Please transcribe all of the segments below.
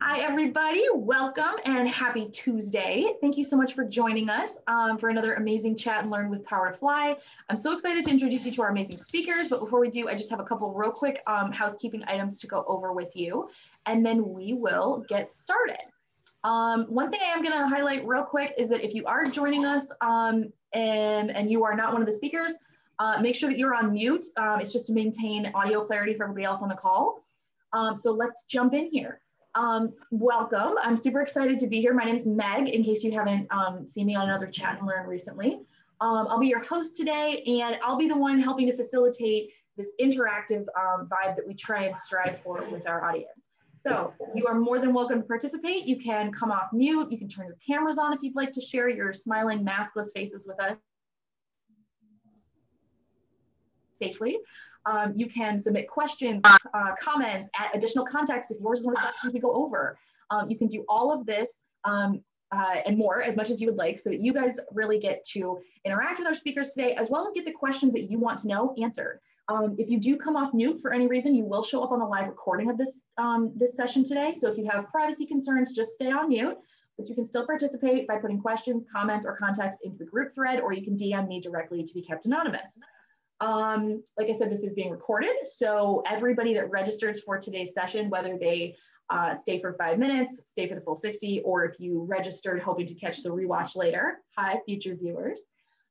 Hi, everybody. Welcome and happy Tuesday. Thank you so much for joining us um, for another amazing chat and learn with Power to Fly. I'm so excited to introduce you to our amazing speakers, but before we do, I just have a couple real quick um, housekeeping items to go over with you, and then we will get started. Um, one thing I am going to highlight real quick is that if you are joining us um, and, and you are not one of the speakers, uh, make sure that you're on mute. Um, it's just to maintain audio clarity for everybody else on the call. Um, so let's jump in here. Um, welcome. I'm super excited to be here. My name is Meg, in case you haven't um, seen me on another chat and learn recently. Um, I'll be your host today, and I'll be the one helping to facilitate this interactive um, vibe that we try and strive for with our audience. So you are more than welcome to participate. You can come off mute. You can turn your cameras on if you'd like to share your smiling maskless faces with us safely. Um, you can submit questions, uh, comments, add additional context if yours is one of the questions we go over. Um, you can do all of this um, uh, and more as much as you would like so that you guys really get to interact with our speakers today as well as get the questions that you want to know answered. Um, if you do come off mute for any reason, you will show up on the live recording of this, um, this session today. So if you have privacy concerns, just stay on mute, but you can still participate by putting questions, comments, or context into the group thread, or you can DM me directly to be kept anonymous. Um, like I said, this is being recorded. So everybody that registers for today's session, whether they uh, stay for five minutes, stay for the full 60, or if you registered hoping to catch the rewatch later, hi, future viewers.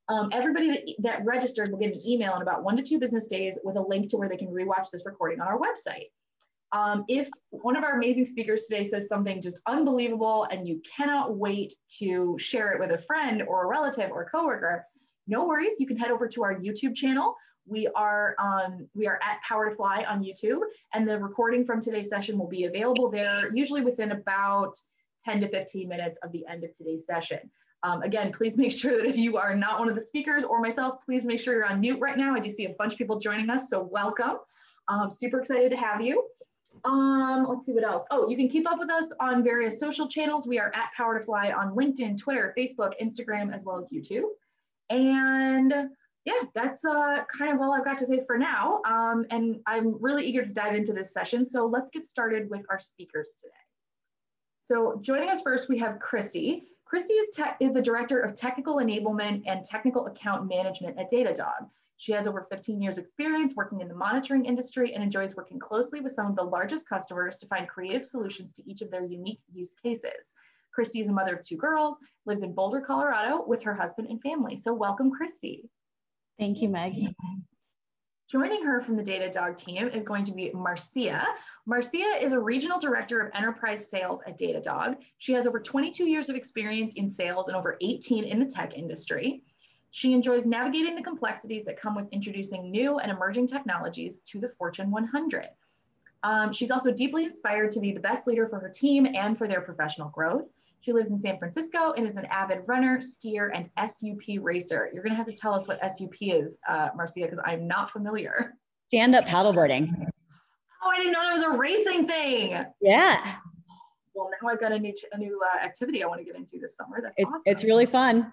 Um, everybody that, that registered will get an email in about one to two business days with a link to where they can rewatch this recording on our website. Um, if one of our amazing speakers today says something just unbelievable and you cannot wait to share it with a friend or a relative or a coworker, no worries. You can head over to our YouTube channel. We are um, we are at Power to Fly on YouTube, and the recording from today's session will be available there, usually within about 10 to 15 minutes of the end of today's session. Um, again, please make sure that if you are not one of the speakers or myself, please make sure you're on mute right now. I do see a bunch of people joining us, so welcome. Um, super excited to have you. Um, let's see what else. Oh, you can keep up with us on various social channels. We are at Power to Fly on LinkedIn, Twitter, Facebook, Instagram, as well as YouTube. And yeah, that's uh, kind of all I've got to say for now. Um, and I'm really eager to dive into this session. So let's get started with our speakers today. So joining us first, we have Christy. Christy is, is the Director of Technical Enablement and Technical Account Management at Datadog. She has over 15 years experience working in the monitoring industry and enjoys working closely with some of the largest customers to find creative solutions to each of their unique use cases. Christy is a mother of two girls, lives in Boulder, Colorado with her husband and family. So welcome, Christy. Thank you, Meg. Joining her from the Datadog team is going to be Marcia. Marcia is a regional director of enterprise sales at Datadog. She has over 22 years of experience in sales and over 18 in the tech industry. She enjoys navigating the complexities that come with introducing new and emerging technologies to the Fortune 100. Um, she's also deeply inspired to be the best leader for her team and for their professional growth. She lives in San Francisco and is an avid runner, skier, and SUP racer. You're going to have to tell us what SUP is, uh, Marcia, because I'm not familiar. Stand up paddleboarding. Oh, I didn't know that was a racing thing. Yeah. Well, now I've got a new, a new uh, activity I want to get into this summer. That's it's, awesome. It's really fun.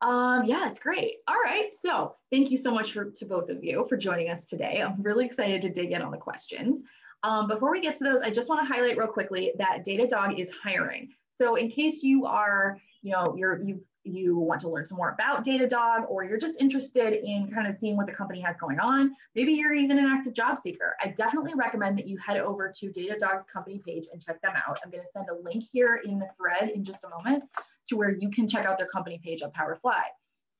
Um, yeah, it's great. All right. So thank you so much for, to both of you for joining us today. I'm really excited to dig in on the questions. Um, before we get to those, I just want to highlight real quickly that Datadog is hiring. So in case you are, you know, you're you you want to learn some more about Datadog, or you're just interested in kind of seeing what the company has going on, maybe you're even an active job seeker. I definitely recommend that you head over to Datadog's company page and check them out. I'm going to send a link here in the thread in just a moment to where you can check out their company page on Powerfly.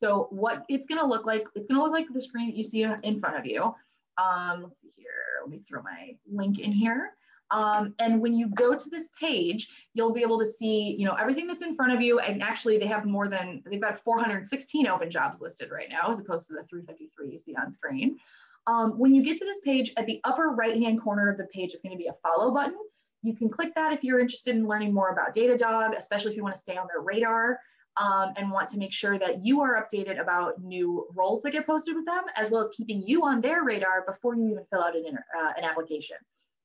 So what it's going to look like, it's going to look like the screen that you see in front of you. Um, let's see here. Let me throw my link in here. Um, and when you go to this page, you'll be able to see, you know, everything that's in front of you. And actually, they have more than they've got 416 open jobs listed right now, as opposed to the 353 you see on screen. Um, when you get to this page, at the upper right-hand corner of the page is going to be a follow button. You can click that if you're interested in learning more about Datadog, especially if you want to stay on their radar um, and want to make sure that you are updated about new roles that get posted with them, as well as keeping you on their radar before you even fill out an, uh, an application.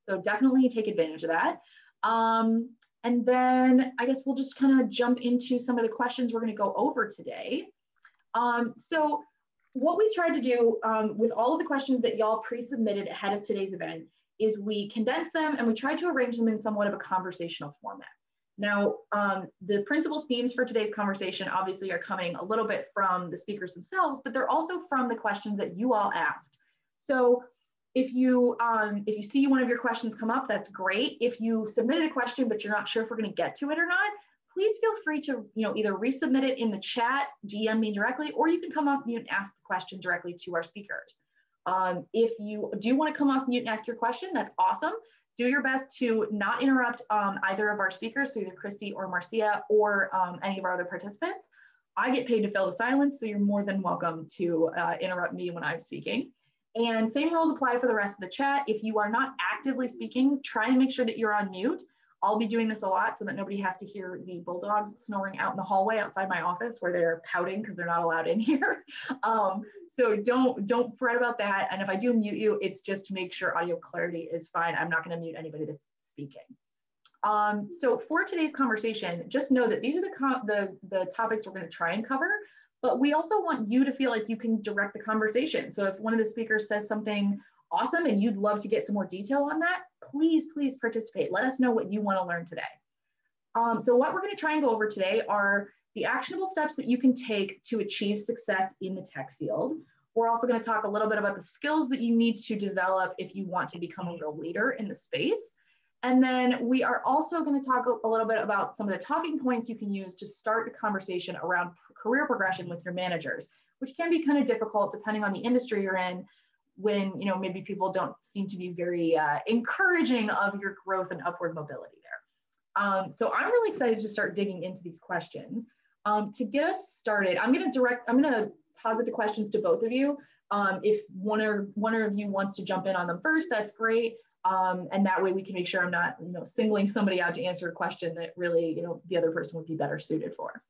So definitely take advantage of that. Um, and then I guess we'll just kind of jump into some of the questions we're going to go over today. Um, so what we tried to do um, with all of the questions that y'all pre-submitted ahead of today's event is we condensed them and we tried to arrange them in somewhat of a conversational format. Now, um, the principal themes for today's conversation obviously are coming a little bit from the speakers themselves, but they're also from the questions that you all asked. So if you um, if you see one of your questions come up, that's great. If you submitted a question but you're not sure if we're going to get to it or not, please feel free to you know either resubmit it in the chat, DM me directly, or you can come off mute and ask the question directly to our speakers. Um, if you do want to come off mute and ask your question, that's awesome do your best to not interrupt um, either of our speakers, so either Christy or Marcia or um, any of our other participants. I get paid to fill the silence, so you're more than welcome to uh, interrupt me when I'm speaking. And same rules apply for the rest of the chat. If you are not actively speaking, try and make sure that you're on mute. I'll be doing this a lot so that nobody has to hear the bulldogs snoring out in the hallway outside my office where they're pouting because they're not allowed in here. Um, so don't don't fret about that. And if I do mute you, it's just to make sure audio clarity is fine. I'm not going to mute anybody that's speaking. Um, so for today's conversation, just know that these are the, the, the topics we're going to try and cover, but we also want you to feel like you can direct the conversation. So if one of the speakers says something awesome and you'd love to get some more detail on that, please, please participate. Let us know what you want to learn today. Um, so what we're going to try and go over today are the actionable steps that you can take to achieve success in the tech field. We're also going to talk a little bit about the skills that you need to develop if you want to become a real leader in the space. And then we are also going to talk a little bit about some of the talking points you can use to start the conversation around career progression with your managers, which can be kind of difficult depending on the industry you're in when you know maybe people don't seem to be very uh, encouraging of your growth and upward mobility there. Um, so I'm really excited to start digging into these questions. Um, to get us started, I'm going to direct, I'm going to posit the questions to both of you. Um, if one or one of you wants to jump in on them first, that's great. Um, and that way we can make sure I'm not, you know, singling somebody out to answer a question that really, you know, the other person would be better suited for.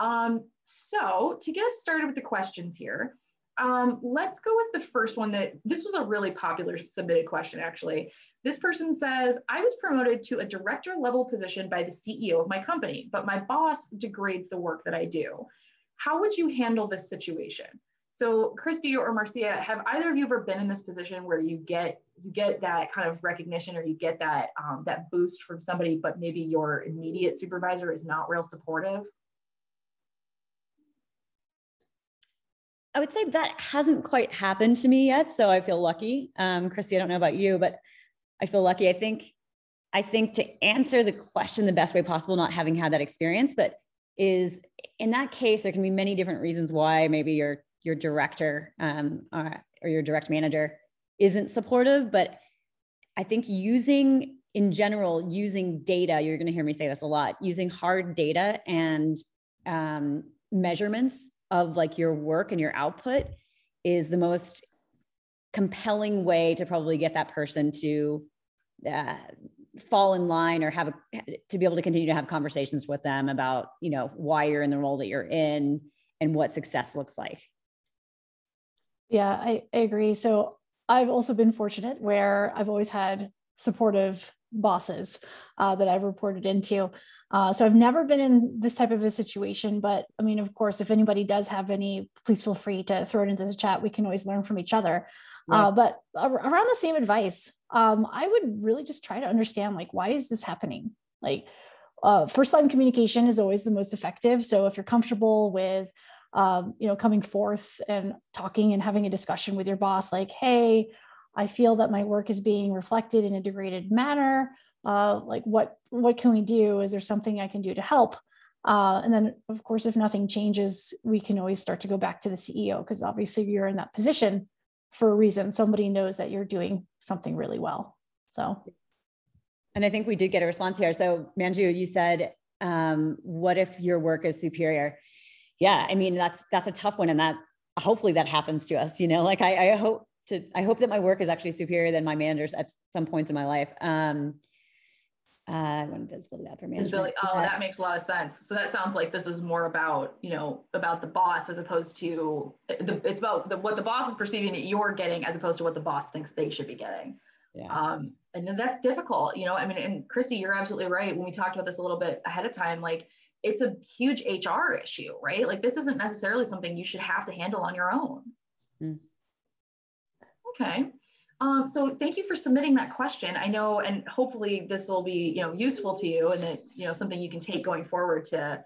Um, so to get us started with the questions here, um, let's go with the first one that this was a really popular submitted question actually. This person says, I was promoted to a director level position by the CEO of my company, but my boss degrades the work that I do. How would you handle this situation? So Christy or Marcia, have either of you ever been in this position where you get you get that kind of recognition or you get that um, that boost from somebody, but maybe your immediate supervisor is not real supportive? I would say that hasn't quite happened to me yet, so I feel lucky. Um, Christy, I don't know about you, but I feel lucky. I think I think to answer the question the best way possible, not having had that experience, but is in that case, there can be many different reasons why maybe your your director um, or, uh, or your direct manager isn't supportive. But I think using in general, using data, you're going to hear me say this a lot, using hard data and um, measurements of like your work and your output is the most compelling way to probably get that person to uh, fall in line or have a, to be able to continue to have conversations with them about you know why you're in the role that you're in and what success looks like. Yeah i, I agree. So i've also been fortunate where i've always had supportive bosses uh, that i've reported into uh, so I've never been in this type of a situation, but I mean, of course, if anybody does have any, please feel free to throw it into the chat. We can always learn from each other. Uh, but around the same advice, um, I would really just try to understand like why is this happening? Like uh, first line communication is always the most effective. So if you're comfortable with um, you know coming forth and talking and having a discussion with your boss, like, hey, I feel that my work is being reflected in a degraded manner uh, like what what can we do? Is there something i can do to help? Uh, and then of course if nothing changes we can always start to go back to the ceo because obviously you're in that position for a reason. Somebody knows that you're doing something really well. So. And i think we did get a response here. So manju you said um, what if your work is superior? Yeah i mean that's that's a tough one and that hopefully that happens to us you know? Like i, I hope to i hope that my work is actually superior than my managers at some points in my life. Um, uh, when visibility upper management. Visibility. Oh, that makes a lot of sense. So that sounds like this is more about you know about the boss as opposed to the, it's about the, what the boss is perceiving that you're getting as opposed to what the boss thinks they should be getting. Yeah. Um, and that's difficult, you know. I mean, and Christy, you're absolutely right. When we talked about this a little bit ahead of time, like it's a huge HR issue, right? Like this isn't necessarily something you should have to handle on your own. Mm. Okay. Um, so thank you for submitting that question. I know, and hopefully this will be, you know, useful to you and that, you know, something you can take going forward to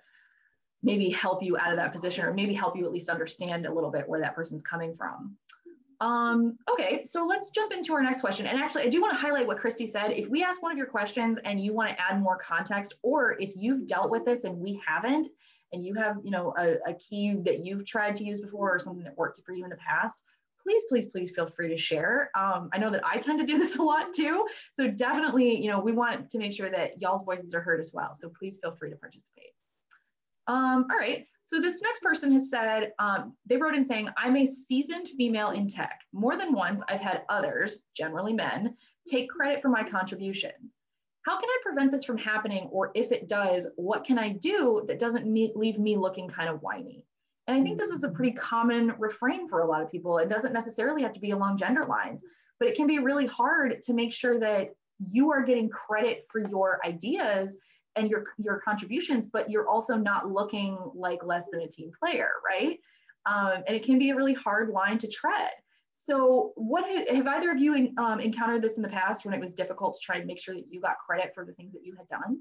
maybe help you out of that position or maybe help you at least understand a little bit where that person's coming from. Um, okay, so let's jump into our next question. And actually, I do want to highlight what Christy said. If we ask one of your questions and you want to add more context, or if you've dealt with this and we haven't, and you have, you know, a, a key that you've tried to use before or something that worked for you in the past, please, please, please feel free to share. Um, I know that I tend to do this a lot too. So definitely, you know, we want to make sure that y'all's voices are heard as well. So please feel free to participate. Um, all right, so this next person has said, um, they wrote in saying, I'm a seasoned female in tech. More than once, I've had others, generally men, take credit for my contributions. How can I prevent this from happening? Or if it does, what can I do that doesn't me leave me looking kind of whiny? And I think this is a pretty common refrain for a lot of people. It doesn't necessarily have to be along gender lines, but it can be really hard to make sure that you are getting credit for your ideas and your your contributions, but you're also not looking like less than a team player, right? Um, and it can be a really hard line to tread. So, what have, have either of you in, um, encountered this in the past when it was difficult to try and make sure that you got credit for the things that you had done?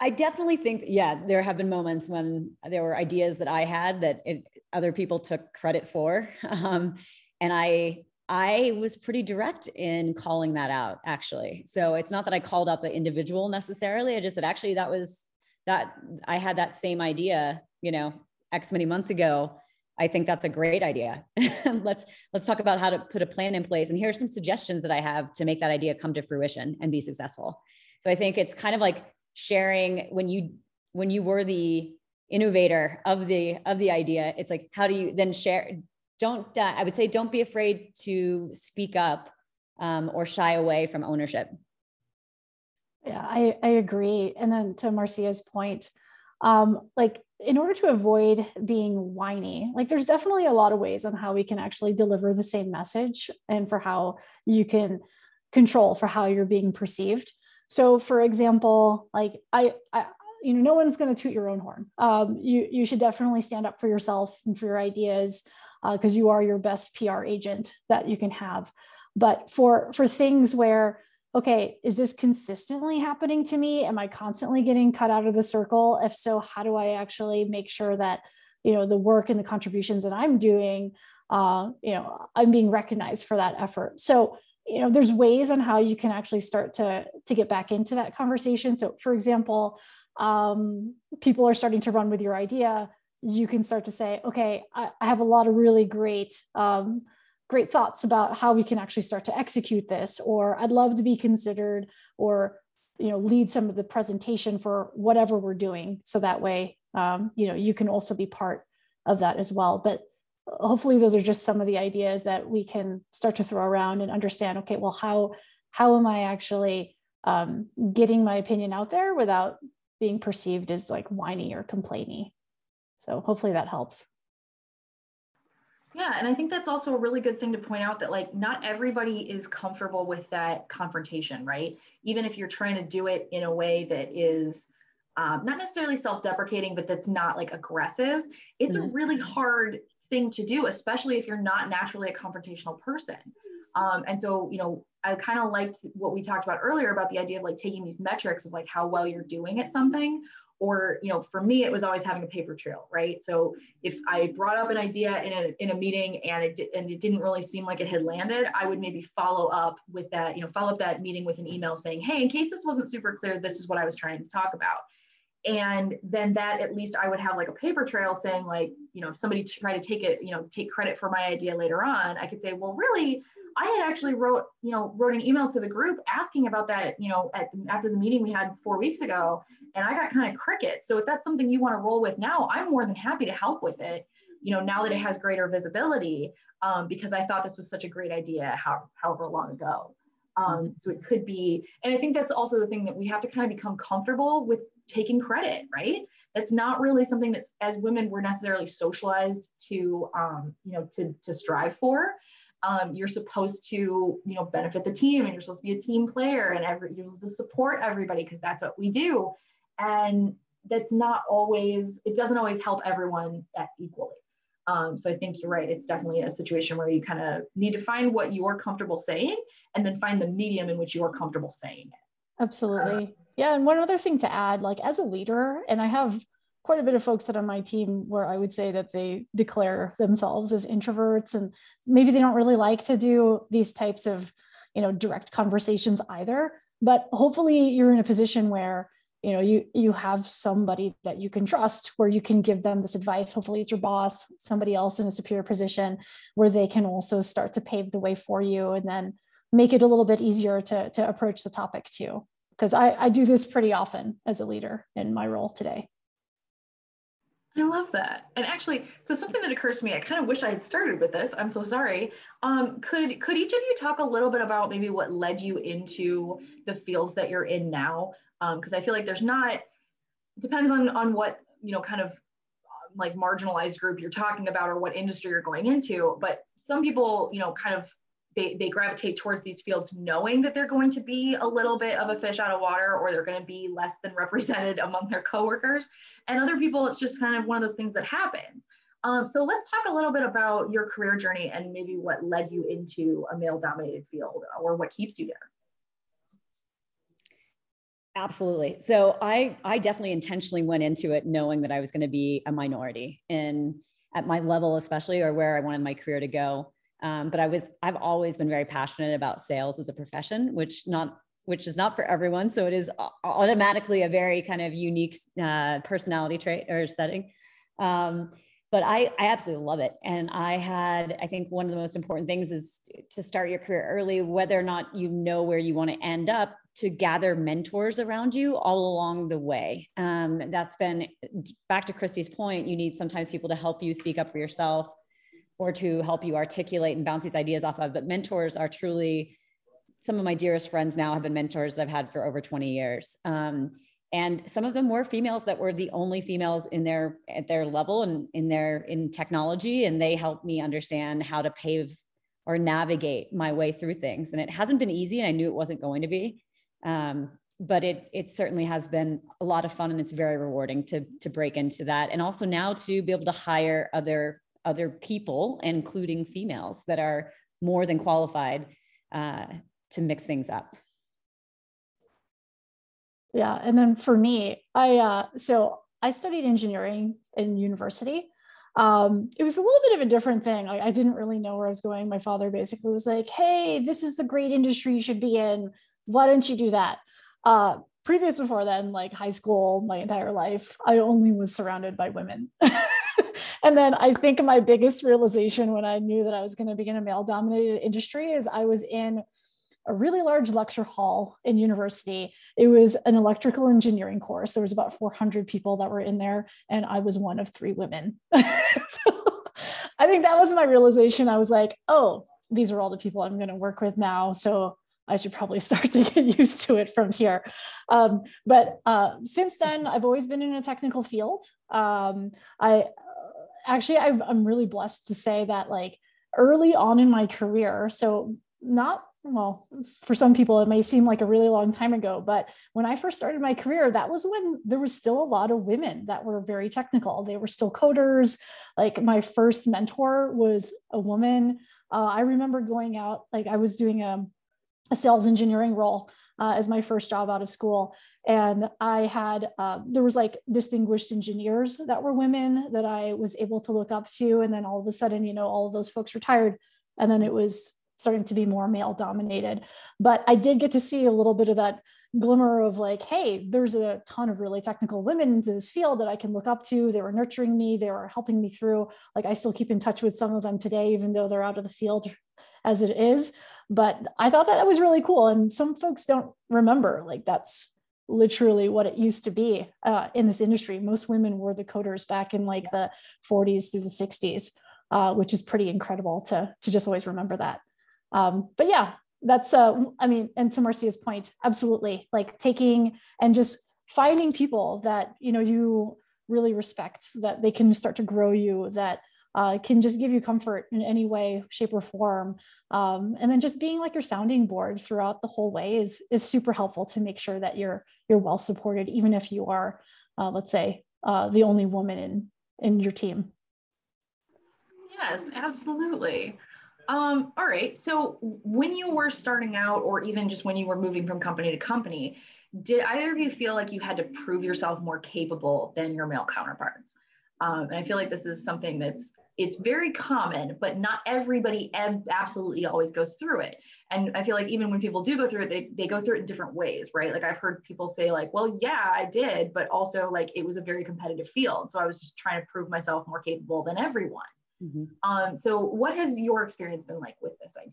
I definitely think, yeah, there have been moments when there were ideas that I had that it, other people took credit for, um, and I I was pretty direct in calling that out, actually. So it's not that I called out the individual necessarily. I just said, actually, that was that I had that same idea, you know, X many months ago. I think that's a great idea. let's let's talk about how to put a plan in place. And here are some suggestions that I have to make that idea come to fruition and be successful. So I think it's kind of like sharing when you when you were the innovator of the of the idea. It's like how do you then share? Don't uh, i would say don't be afraid to speak up um, or shy away from ownership. Yeah i, I agree. And then to marcia's point um, like in order to avoid being whiny like there's definitely a lot of ways on how we can actually deliver the same message and for how you can control for how you're being perceived so for example like i, I you know no one's going to toot your own horn um, you you should definitely stand up for yourself and for your ideas because uh, you are your best PR agent that you can have. But for for things where okay, is this consistently happening to me? Am I constantly getting cut out of the circle? If so, how do I actually make sure that you know the work and the contributions that I'm doing, uh, you know, I'm being recognized for that effort. So you know there's ways on how you can actually start to to get back into that conversation so for example um, people are starting to run with your idea you can start to say, okay, I, I have a lot of really great, um, great thoughts about how we can actually start to execute this, or I'd love to be considered, or you know, lead some of the presentation for whatever we're doing. So that way, um, you know, you can also be part of that as well. But hopefully, those are just some of the ideas that we can start to throw around and understand. Okay, well, how how am I actually um, getting my opinion out there without being perceived as like whiny or complainy? So hopefully that helps. Yeah, and I think that's also a really good thing to point out that like not everybody is comfortable with that confrontation, right? Even if you're trying to do it in a way that is um, not necessarily self-deprecating, but that's not like aggressive. It's mm-hmm. a really hard thing to do, especially if you're not naturally a confrontational person. Um, and so, you know, I kind of liked what we talked about earlier about the idea of like taking these metrics of like how well you're doing at something. Or you know for me it was always having a paper trail right? So if i brought up an idea in a, in a meeting and it, and it didn't really seem like it had landed i would maybe follow up with that you know follow up that meeting with an email saying hey in case this wasn't super clear this is what i was trying to talk about and then that at least i would have like a paper trail saying like you know if somebody tried to take it you know take credit for my idea later on i could say well really I had actually wrote, you know, wrote an email to the group asking about that, you know, at after the meeting we had four weeks ago, and I got kind of crickets. So if that's something you want to roll with now, I'm more than happy to help with it. You know, now that it has greater visibility, um, because I thought this was such a great idea, how, however long ago. Um, so it could be, and I think that's also the thing that we have to kind of become comfortable with taking credit, right? That's not really something that, as women we're necessarily socialized to, um, you know, to to strive for um, you're supposed to you know benefit the team and you're supposed to be a team player and every you're supposed to support everybody because that's what we do and that's not always it doesn't always help everyone equally Um, so I think you're right. It's definitely a situation where you kind of need to find what you're comfortable saying and then find the medium in which you're comfortable saying it. Absolutely. Yeah. And one other thing to add, like as a leader, and I have quite a bit of folks that on my team where I would say that they declare themselves as introverts and maybe they don't really like to do these types of, you know, direct conversations either. But hopefully you're in a position where you know you you have somebody that you can trust where you can give them this advice hopefully it's your boss somebody else in a superior position where they can also start to pave the way for you and then make it a little bit easier to to approach the topic too because I, I do this pretty often as a leader in my role today I love that. And actually, so something that occurs to me, I kind of wish I had started with this. I'm so sorry. Um, could could each of you talk a little bit about maybe what led you into the fields that you're in now? Because um, I feel like there's not depends on on what you know kind of like marginalized group you're talking about or what industry you're going into. But some people, you know, kind of they, they gravitate towards these fields knowing that they're going to be a little bit of a fish out of water or they're going to be less than represented among their coworkers. And other people, it's just kind of one of those things that happens. Um, so let's talk a little bit about your career journey and maybe what led you into a male dominated field or what keeps you there. Absolutely. So I I definitely intentionally went into it knowing that I was going to be a minority and at my level especially or where I wanted my career to go. Um, but I was I've always been very passionate about sales as a profession, which not which is not for everyone. So it is automatically a very kind of unique uh, personality trait or setting. Um, but I, I absolutely love it. And I had, I think one of the most important things is to start your career early, whether or not you know where you want to end up, to gather mentors around you all along the way. Um, that's been back to Christy's point. You need sometimes people to help you speak up for yourself or to help you articulate and bounce these ideas off of. But mentors are truly some of my dearest friends now have been mentors I've had for over 20 years. Um, and some of them were females that were the only females in their at their level and in their in technology and they helped me understand how to pave or navigate my way through things and it hasn't been easy and i knew it wasn't going to be um, but it it certainly has been a lot of fun and it's very rewarding to to break into that and also now to be able to hire other other people, including females, that are more than qualified uh, to mix things up. Yeah, and then for me, I uh, so I studied engineering in university. Um, it was a little bit of a different thing. I, I didn't really know where I was going. My father basically was like, "Hey, this is the great industry you should be in. Why don't you do that?" Uh, previous before then, like high school, my entire life, I only was surrounded by women. and then I think my biggest realization when I knew that I was going to be in a male dominated industry is I was in a really large lecture hall in university. It was an electrical engineering course. There was about 400 people that were in there, and I was one of three women. so I think that was my realization. I was like, oh, these are all the people I'm going to work with now. So I should probably start to get used to it from here. Um, but uh, since then, I've always been in a technical field. Um, I actually i am really blessed to say that like early on in my career so not well for some people it may seem like a really long time ago but when i first started my career that was when there was still a lot of women that were very technical. They were still coders. Like my first mentor was a woman. Uh, i remember going out like i was doing a, a sales engineering role uh, as my first job out of school. And I had, uh, there was like distinguished engineers that were women that I was able to look up to. And then all of a sudden, you know, all of those folks retired. And then it was starting to be more male dominated. But I did get to see a little bit of that glimmer of like, hey, there's a ton of really technical women into this field that I can look up to. They were nurturing me, they were helping me through. Like I still keep in touch with some of them today, even though they're out of the field as it is. But I thought that, that was really cool. And some folks don't remember, like, that's literally what it used to be uh, in this industry. Most women were the coders back in like the 40s through the 60s, uh, which is pretty incredible to, to just always remember that. Um, but yeah, that's, uh, I mean, and to Marcia's point, absolutely like taking and just finding people that, you know, you really respect, that they can start to grow you, that uh, can just give you comfort in any way, shape, or form. Um, and then just being like your sounding board throughout the whole way is is super helpful to make sure that you're you're well supported, even if you are, uh, let's say, uh, the only woman in in your team. Yes, absolutely. Um, all right. So when you were starting out, or even just when you were moving from company to company, did either of you feel like you had to prove yourself more capable than your male counterparts? Um, and I feel like this is something that's it's very common, but not everybody absolutely always goes through it. And I feel like even when people do go through it, they, they go through it in different ways, right? Like I've heard people say like, well, yeah, I did, but also like it was a very competitive field. So I was just trying to prove myself more capable than everyone. Mm-hmm. Um, so what has your experience been like with this idea?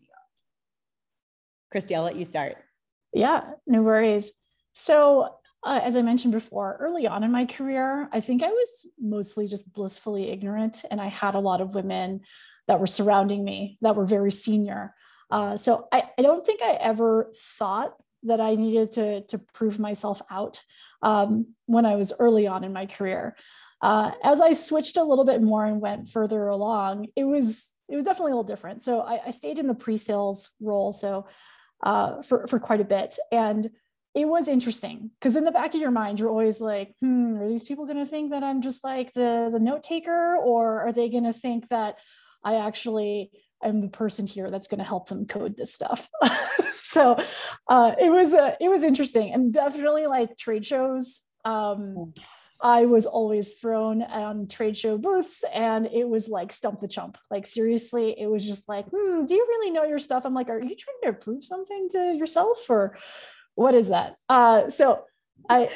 Christy, I'll let you start. Yeah, no worries. So uh, as I mentioned before, early on in my career, I think I was mostly just blissfully ignorant, and I had a lot of women that were surrounding me that were very senior. Uh, so I, I, don't think I ever thought that I needed to, to prove myself out um, when I was early on in my career. Uh, as I switched a little bit more and went further along, it was it was definitely a little different. So I, I stayed in the pre-sales role so uh, for for quite a bit, and it was interesting because in the back of your mind you're always like hmm are these people going to think that i'm just like the the note taker? Or are they going to think that i actually am the person here that's going to help them code this stuff? So uh, it was uh, it was interesting and definitely like trade shows um, I was always thrown on trade show booths and it was like stump the chump. Like seriously, it was just like, hmm, do you really know your stuff? I'm like, are you trying to prove something to yourself or what is that? Uh, so I,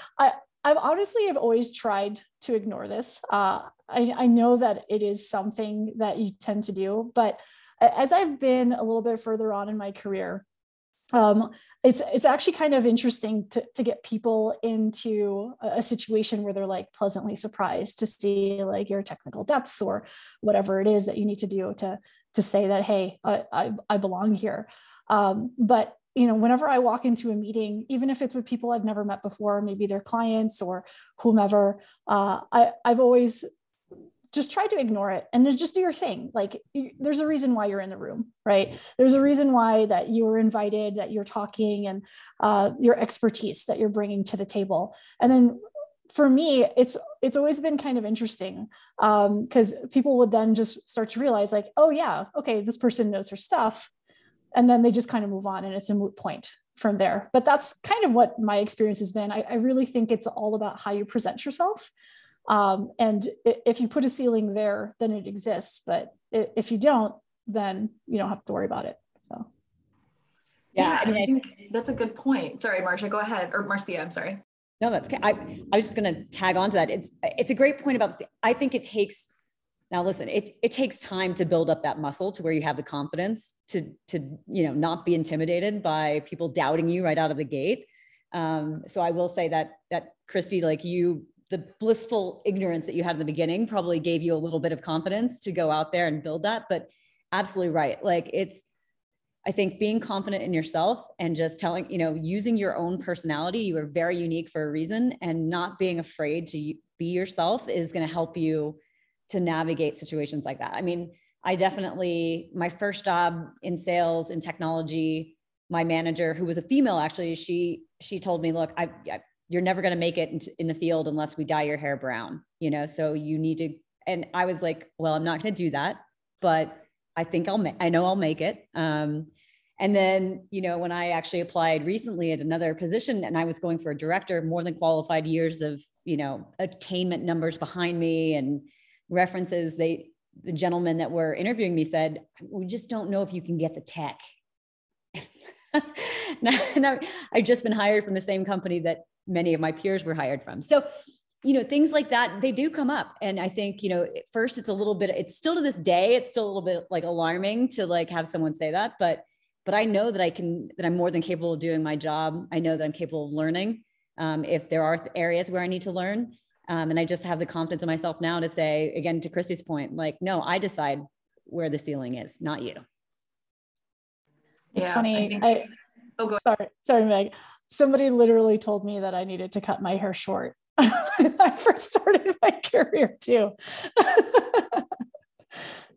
I, I've honestly have always tried to ignore this. Uh, I, I know that it is something that you tend to do, but as I've been a little bit further on in my career, um, it's it's actually kind of interesting to, to get people into a, situation where they're like pleasantly surprised to see like your technical depth or whatever it is that you need to do to to say that hey I I, I belong here. Um, but you know, whenever I walk into a meeting, even if it's with people I've never met before, maybe their clients or whomever, uh, I, I've always just try to ignore it and just do your thing. Like there's a reason why you're in the room, right? There's a reason why that you were invited, that you're talking and uh, your expertise that you're bringing to the table. And then for me, it's it's always been kind of interesting because um, people would then just start to realize like, oh yeah, okay, this person knows her stuff and then they just kind of move on and it's a moot point from there but that's kind of what my experience has been i, I really think it's all about how you present yourself um, and if you put a ceiling there then it exists but if you don't then you don't have to worry about it so. Yeah, I, mean, I think that's a good point. Sorry marcia go ahead. Or marcia i'm sorry. No that's okay. I, I was just going to tag on to that. It's it's a great point about this. I think it takes now listen it, it takes time to build up that muscle to where you have the confidence to to you know not be intimidated by people doubting you right out of the gate. Um, so i will say that that christy like you the blissful ignorance that you had in the beginning probably gave you a little bit of confidence to go out there and build that but absolutely right like it's i think being confident in yourself and just telling you know using your own personality you are very unique for a reason and not being afraid to be yourself is going to help you to navigate situations like that. I mean, I definitely, my first job in sales in technology, my manager, who was a female, actually, she she told me, "Look, I, I you're never going to make it in, the field unless we dye your hair brown." You know, so you need to. And I was like, "Well, I'm not going to do that, but I think I'll. Ma- I know I'll make it." Um, and then, you know, when I actually applied recently at another position, and I was going for a director, more than qualified years of, you know, attainment numbers behind me, and references they the gentlemen that were interviewing me said we just don't know if you can get the tech now, now, i've just been hired from the same company that many of my peers were hired from so you know things like that they do come up and i think you know first it's a little bit it's still to this day it's still a little bit like alarming to like have someone say that but but i know that i can that i'm more than capable of doing my job i know that i'm capable of learning um, if there are areas where i need to learn um, and I just have the confidence in myself now to say, again, to Christy's point, like, no, I decide where the ceiling is, not you. It's yeah, funny. I, think, I oh, sorry, sorry, Meg. Somebody literally told me that I needed to cut my hair short. I first started my career too.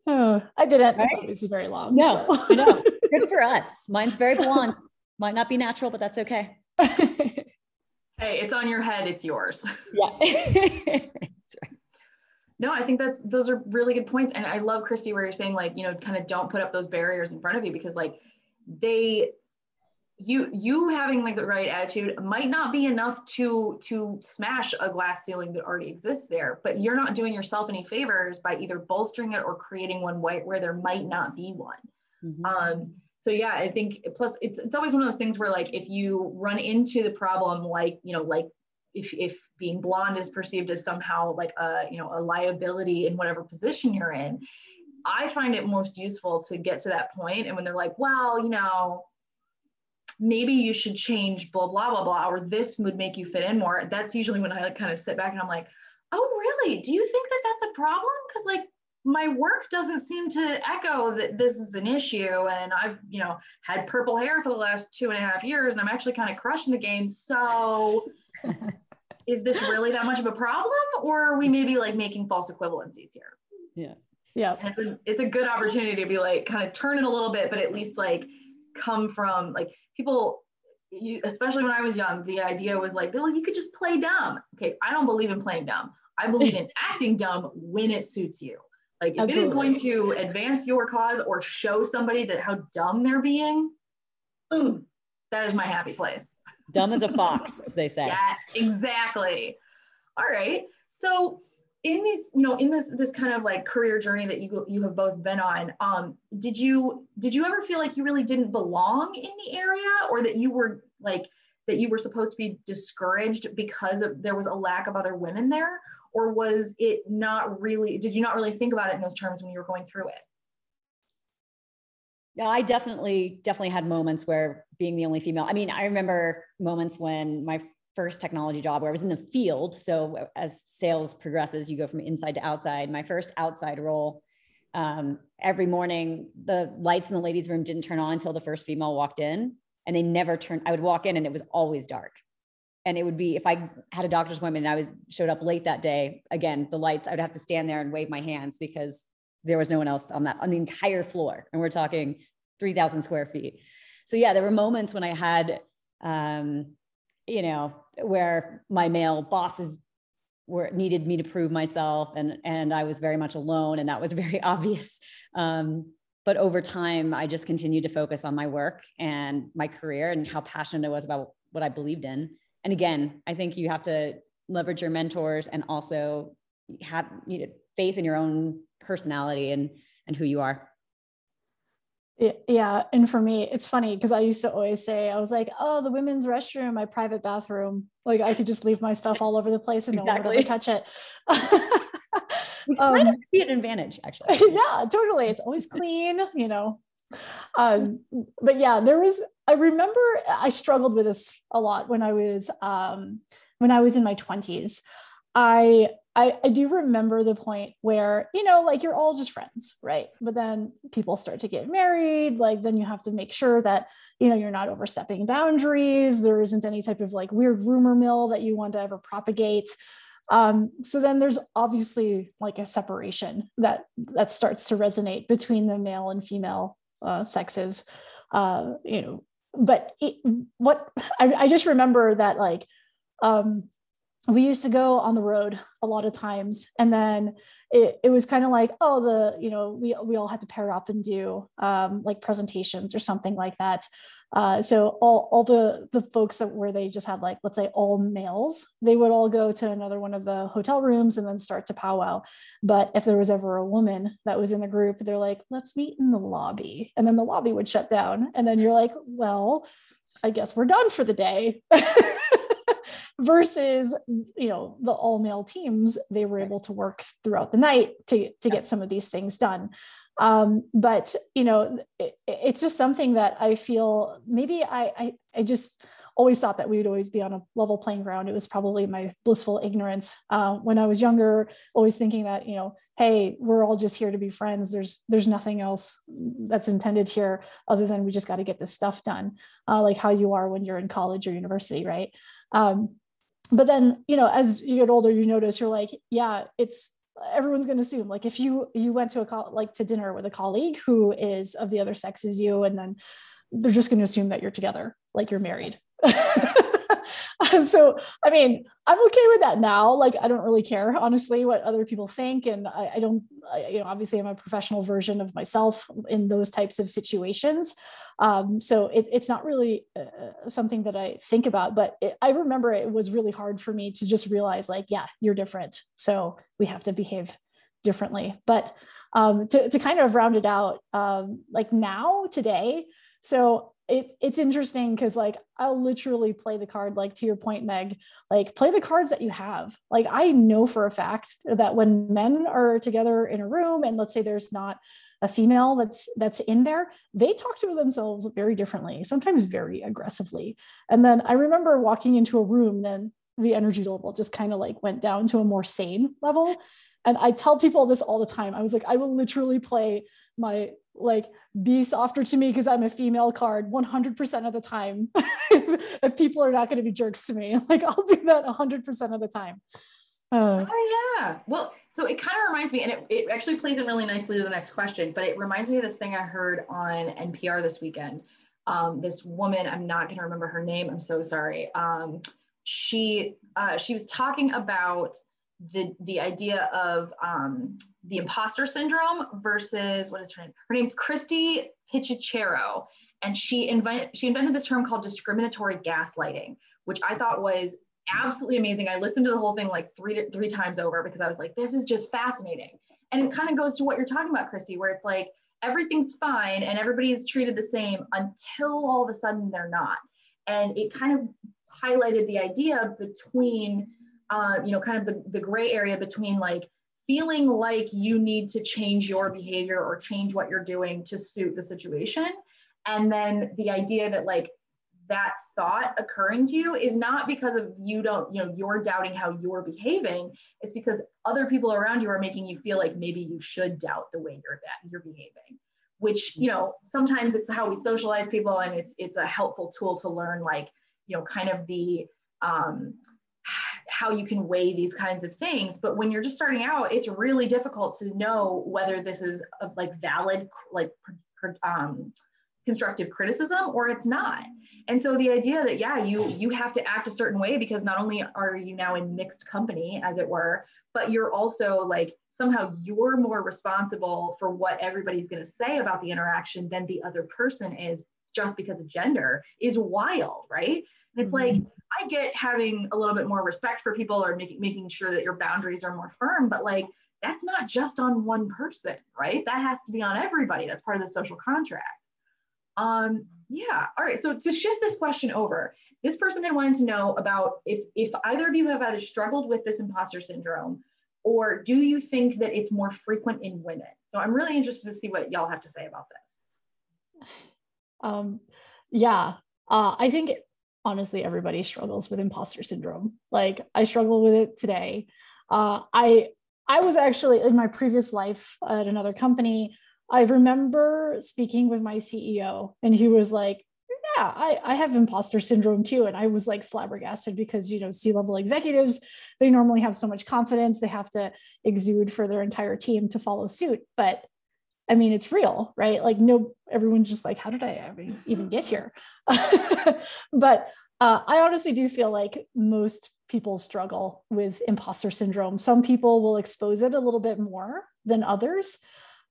oh, I didn't. Right? It's obviously very long. No, so. no. Good for us. Mine's very blonde. Might not be natural, but that's okay. Hey, it's on your head, it's yours. Yeah. That's right. No, I think that's those are really good points. And I love Christy where you're saying like, you know, kind of don't put up those barriers in front of you because like they you you having like the right attitude might not be enough to to smash a glass ceiling that already exists there but you're not doing yourself any favors by either bolstering it or creating one white where there might not be one mm-hmm. um so yeah i think plus it's it's always one of those things where like if you run into the problem like you know like if if being blonde is perceived as somehow like a you know a liability in whatever position you're in i find it most useful to get to that point and when they're like well you know maybe you should change blah blah blah blah or this would make you fit in more. That's usually when i like kind of sit back and i'm like oh really? Do you think that that's a problem? Because like my work doesn't seem to echo that this is an issue and i've you know had purple hair for the last two and a half years and i'm actually kind of crushing the game. So is this really that much of a problem or are we maybe like making false equivalencies here yeah. Yeah. And it's a it's a good opportunity to be like kind of turn it a little bit but at least like come from like people you, especially when I was young, the idea was like, well, you could just play dumb. Okay, I don't believe in playing dumb. I believe in acting dumb when it suits you. Like if Absolutely. it is going to advance your cause or show somebody that how dumb they're being, boom, that is my happy place. Dumb as a fox, as they say. Yes, exactly. All right. So in these you know in this this kind of like career journey that you you have both been on um did you did you ever feel like you really didn't belong in the area or that you were like that you were supposed to be discouraged because of there was a lack of other women there? Or was it not really did you not really think about it in those terms when you were going through it? Yeah i definitely definitely had moments where being the only female i mean i remember moments when my first technology job where I was in the field. So as sales progresses, you go from inside to outside. My first outside role, um, every morning the lights in the ladies' room didn't turn on until the first female walked in, and they never turned. I would walk in and it was always dark. And it would be if I had a doctor's appointment and I was showed up late that day. Again, the lights. I would have to stand there and wave my hands because there was no one else on that on the entire floor, and we're talking three thousand square feet. So yeah, there were moments when I had um, you know, where my male bosses were needed me to prove myself and and I was very much alone and that was very obvious. Um, but over time, I just continued to focus on my work and my career and how passionate I was about what I believed in. And again, I think you have to leverage your mentors and also have you know, faith in your own personality and and who you are yeah and for me it's funny because i used to always say i was like oh the women's restroom my private bathroom. Like i could just leave my stuff all over the place and exactly. no one would ever touch it. Which um, kind of be an advantage actually. Yeah totally it's always clean you know. Um but yeah there was i remember i struggled with this a lot when i was um when i was in my 20s i I, I do remember the point where, you know, like you're all just friends, right? But then people start to get married. Like, then you have to make sure that, you know, you're not overstepping boundaries. There isn't any type of like weird rumor mill that you want to ever propagate. Um, so then there's obviously like a separation that that starts to resonate between the male and female uh, sexes. Uh, you know, but it, what I, I just remember that like um, we used to go on the road a lot of times and then it, it was kind of like oh the you know we, we all had to pair up and do um, like presentations or something like that. Uh, so all, all the the folks that where they just had like let's say all males they would all go to another one of the hotel rooms and then start to powwow. But if there was ever a woman that was in the group they're like let's meet in the lobby and then the lobby would shut down and then you're like well i guess we're done for the day versus you know the all male teams they were able to work throughout the night to to get some of these things done. Um, but you know it, it's just something that i feel maybe I, I i just always thought that we would always be on a level playing ground. It was probably my blissful ignorance uh, when i was younger always thinking that you know hey we're all just here to be friends. There's there's nothing else that's intended here other than we just got to get this stuff done uh, like how you are when you're in college or university right? Um, but then you know as you get older you notice you're like yeah it's everyone's going to assume like if you you went to a co- like to dinner with a colleague who is of the other sex as you and then they're just going to assume that you're together like you're married so, I mean, I'm okay with that now. Like, I don't really care, honestly, what other people think. And I, I don't, I, you know, obviously I'm a professional version of myself in those types of situations. Um, so it, it's not really uh, something that I think about, but it, I remember it was really hard for me to just realize like, yeah, you're different. So we have to behave differently. But um, to, to kind of round it out, um, like now, today, so it, it's interesting because like I'll literally play the card, like to your point, Meg, like play the cards that you have. Like I know for a fact that when men are together in a room and let's say there's not a female that's that's in there, they talk to themselves very differently, sometimes very aggressively. And then I remember walking into a room, then the energy level just kind of like went down to a more sane level. And I tell people this all the time. I was like, I will literally play my like be softer to me because I'm a female card 100% of the time. if, if, people are not going to be jerks to me, like I'll do that 100% of the time. Uh, oh yeah. Well, so it kind of reminds me, and it, it actually plays in really nicely to the next question, but it reminds me of this thing I heard on NPR this weekend. Um, this woman, I'm not going to remember her name. I'm so sorry. Um, she uh, she was talking about the the idea of um, the imposter syndrome versus what is her name? Her name's Christy Pichichero. and she invented she invented this term called discriminatory gaslighting, which I thought was absolutely amazing. I listened to the whole thing like three three times over because I was like, this is just fascinating. And it kind of goes to what you're talking about, Christy, where it's like everything's fine and everybody's treated the same until all of a sudden they're not. And it kind of highlighted the idea between uh, you know, kind of the, the gray area between like feeling like you need to change your behavior or change what you're doing to suit the situation. And then the idea that like that thought occurring to you is not because of you don't, you know, you're doubting how you're behaving. It's because other people around you are making you feel like maybe you should doubt the way you're that you're behaving. Which, you know, sometimes it's how we socialize people and it's it's a helpful tool to learn like, you know, kind of the um how you can weigh these kinds of things. But when you're just starting out it's really difficult to know whether this is a, like valid like um, constructive criticism or it's not. And so the idea that yeah you you have to act a certain way because not only are you now in mixed company as it were but you're also like somehow you're more responsible for what everybody's going to say about the interaction than the other person is just because of gender is wild right? And it's mm-hmm. like I get having a little bit more respect for people or making making sure that your boundaries are more firm, but like that's not just on one person, right? That has to be on everybody. That's part of the social contract. Um, yeah. All right. So to shift this question over, this person had wanted to know about if if either of you have either struggled with this imposter syndrome, or do you think that it's more frequent in women? So I'm really interested to see what y'all have to say about this. Um, yeah, uh, I think honestly everybody struggles with imposter syndrome. Like i struggle with it today. Uh, i i was actually in my previous life at another company i remember speaking with my ceo and he was like yeah I, I have imposter syndrome too. And i was like flabbergasted because you know c-level executives they normally have so much confidence they have to exude for their entire team to follow suit. But I mean, it's real, right? Like, no, everyone's just like, how did I even get here? but uh, I honestly do feel like most people struggle with imposter syndrome. Some people will expose it a little bit more than others.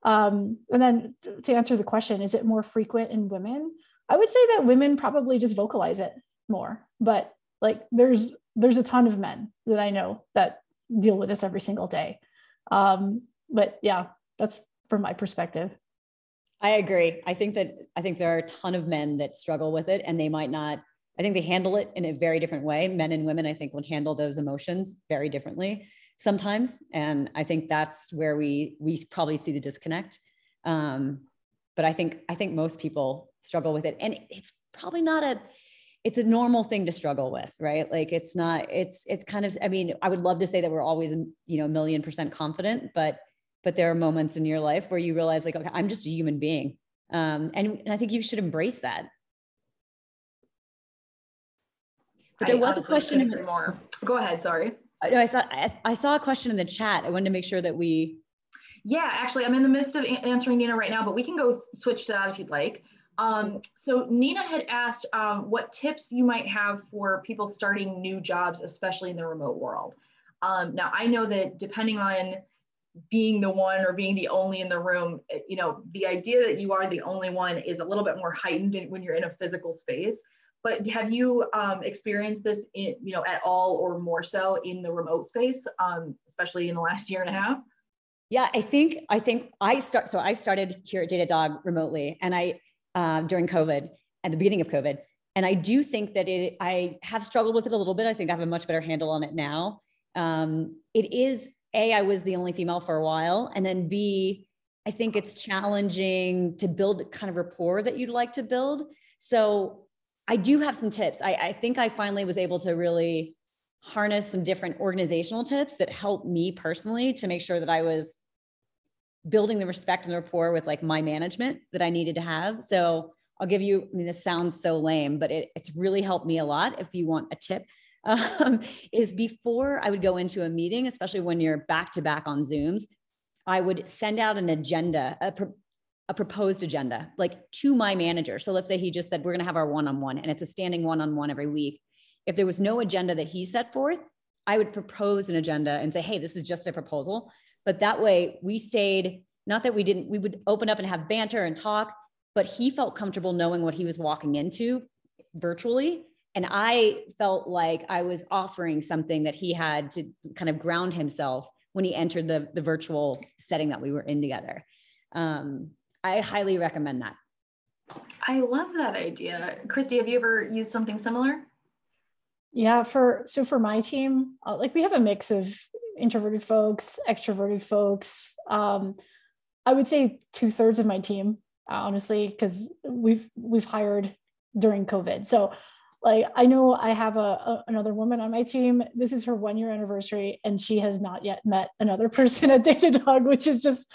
Um, and then to answer the question, is it more frequent in women? I would say that women probably just vocalize it more, but like there's there's a ton of men that I know that deal with this every single day. Um, but yeah, that's from my perspective. I agree. I think that I think there are a ton of men that struggle with it and they might not I think they handle it in a very different way. Men and women I think would handle those emotions very differently sometimes and I think that's where we we probably see the disconnect. Um, but I think I think most people struggle with it and it's probably not a it's a normal thing to struggle with right like it's not it's it's kind of i mean i would love to say that we're always you know a million percent confident but but there are moments in your life where you realize like okay i'm just a human being. Um, and, and i think you should embrace that. But there I was a question in the, more. Go ahead sorry. I, I saw I, I saw a question in the chat. I wanted to make sure that we yeah actually i'm in the midst of answering nina right now but we can go switch to that if you'd like. Um, so Nina had asked um, what tips you might have for people starting new jobs, especially in the remote world. Um, now I know that depending on being the one or being the only in the room, eh, you know, the idea that you are the only one is a little bit more heightened when you're in a physical space. But have you um, experienced this, in, you know, at all or more so in the remote space, um, especially in the last year and a half? Yeah, I think I think I start. So I started here at Datadog remotely, and I uh, during COVID at the beginning of COVID, and I do think that it. I have struggled with it a little bit. I think I have a much better handle on it now. Um, it is a. I was the only female for a while, and then B. I think it's challenging to build kind of rapport that you'd like to build. So I do have some tips. I, I think I finally was able to really harness some different organizational tips that helped me personally to make sure that I was building the respect and the rapport with like my management that I needed to have. So I'll give you, I mean, this sounds so lame, but it, it's really helped me a lot. If you want a tip, um, is before I would go into a meeting, especially when you're back to back on Zooms, I would send out an agenda, a, pro- a proposed agenda, like to my manager. So let's say he just said, we're going to have our one on one, and it's a standing one on one every week. If there was no agenda that he set forth, I would propose an agenda and say, hey, this is just a proposal. But that way we stayed, not that we didn't, we would open up and have banter and talk, but he felt comfortable knowing what he was walking into virtually. And I felt like I was offering something that he had to kind of ground himself when he entered the, the virtual setting that we were in together. Um, I highly recommend that. I love that idea. Christy, have you ever used something similar? Yeah, for so for my team, uh, like we have a mix of introverted folks, extroverted folks. Um, I would say two thirds of my team, honestly, because we've we've hired during COVID. So, like I know I have a, a, another woman on my team. This is her one year anniversary, and she has not yet met another person at Datadog, which is just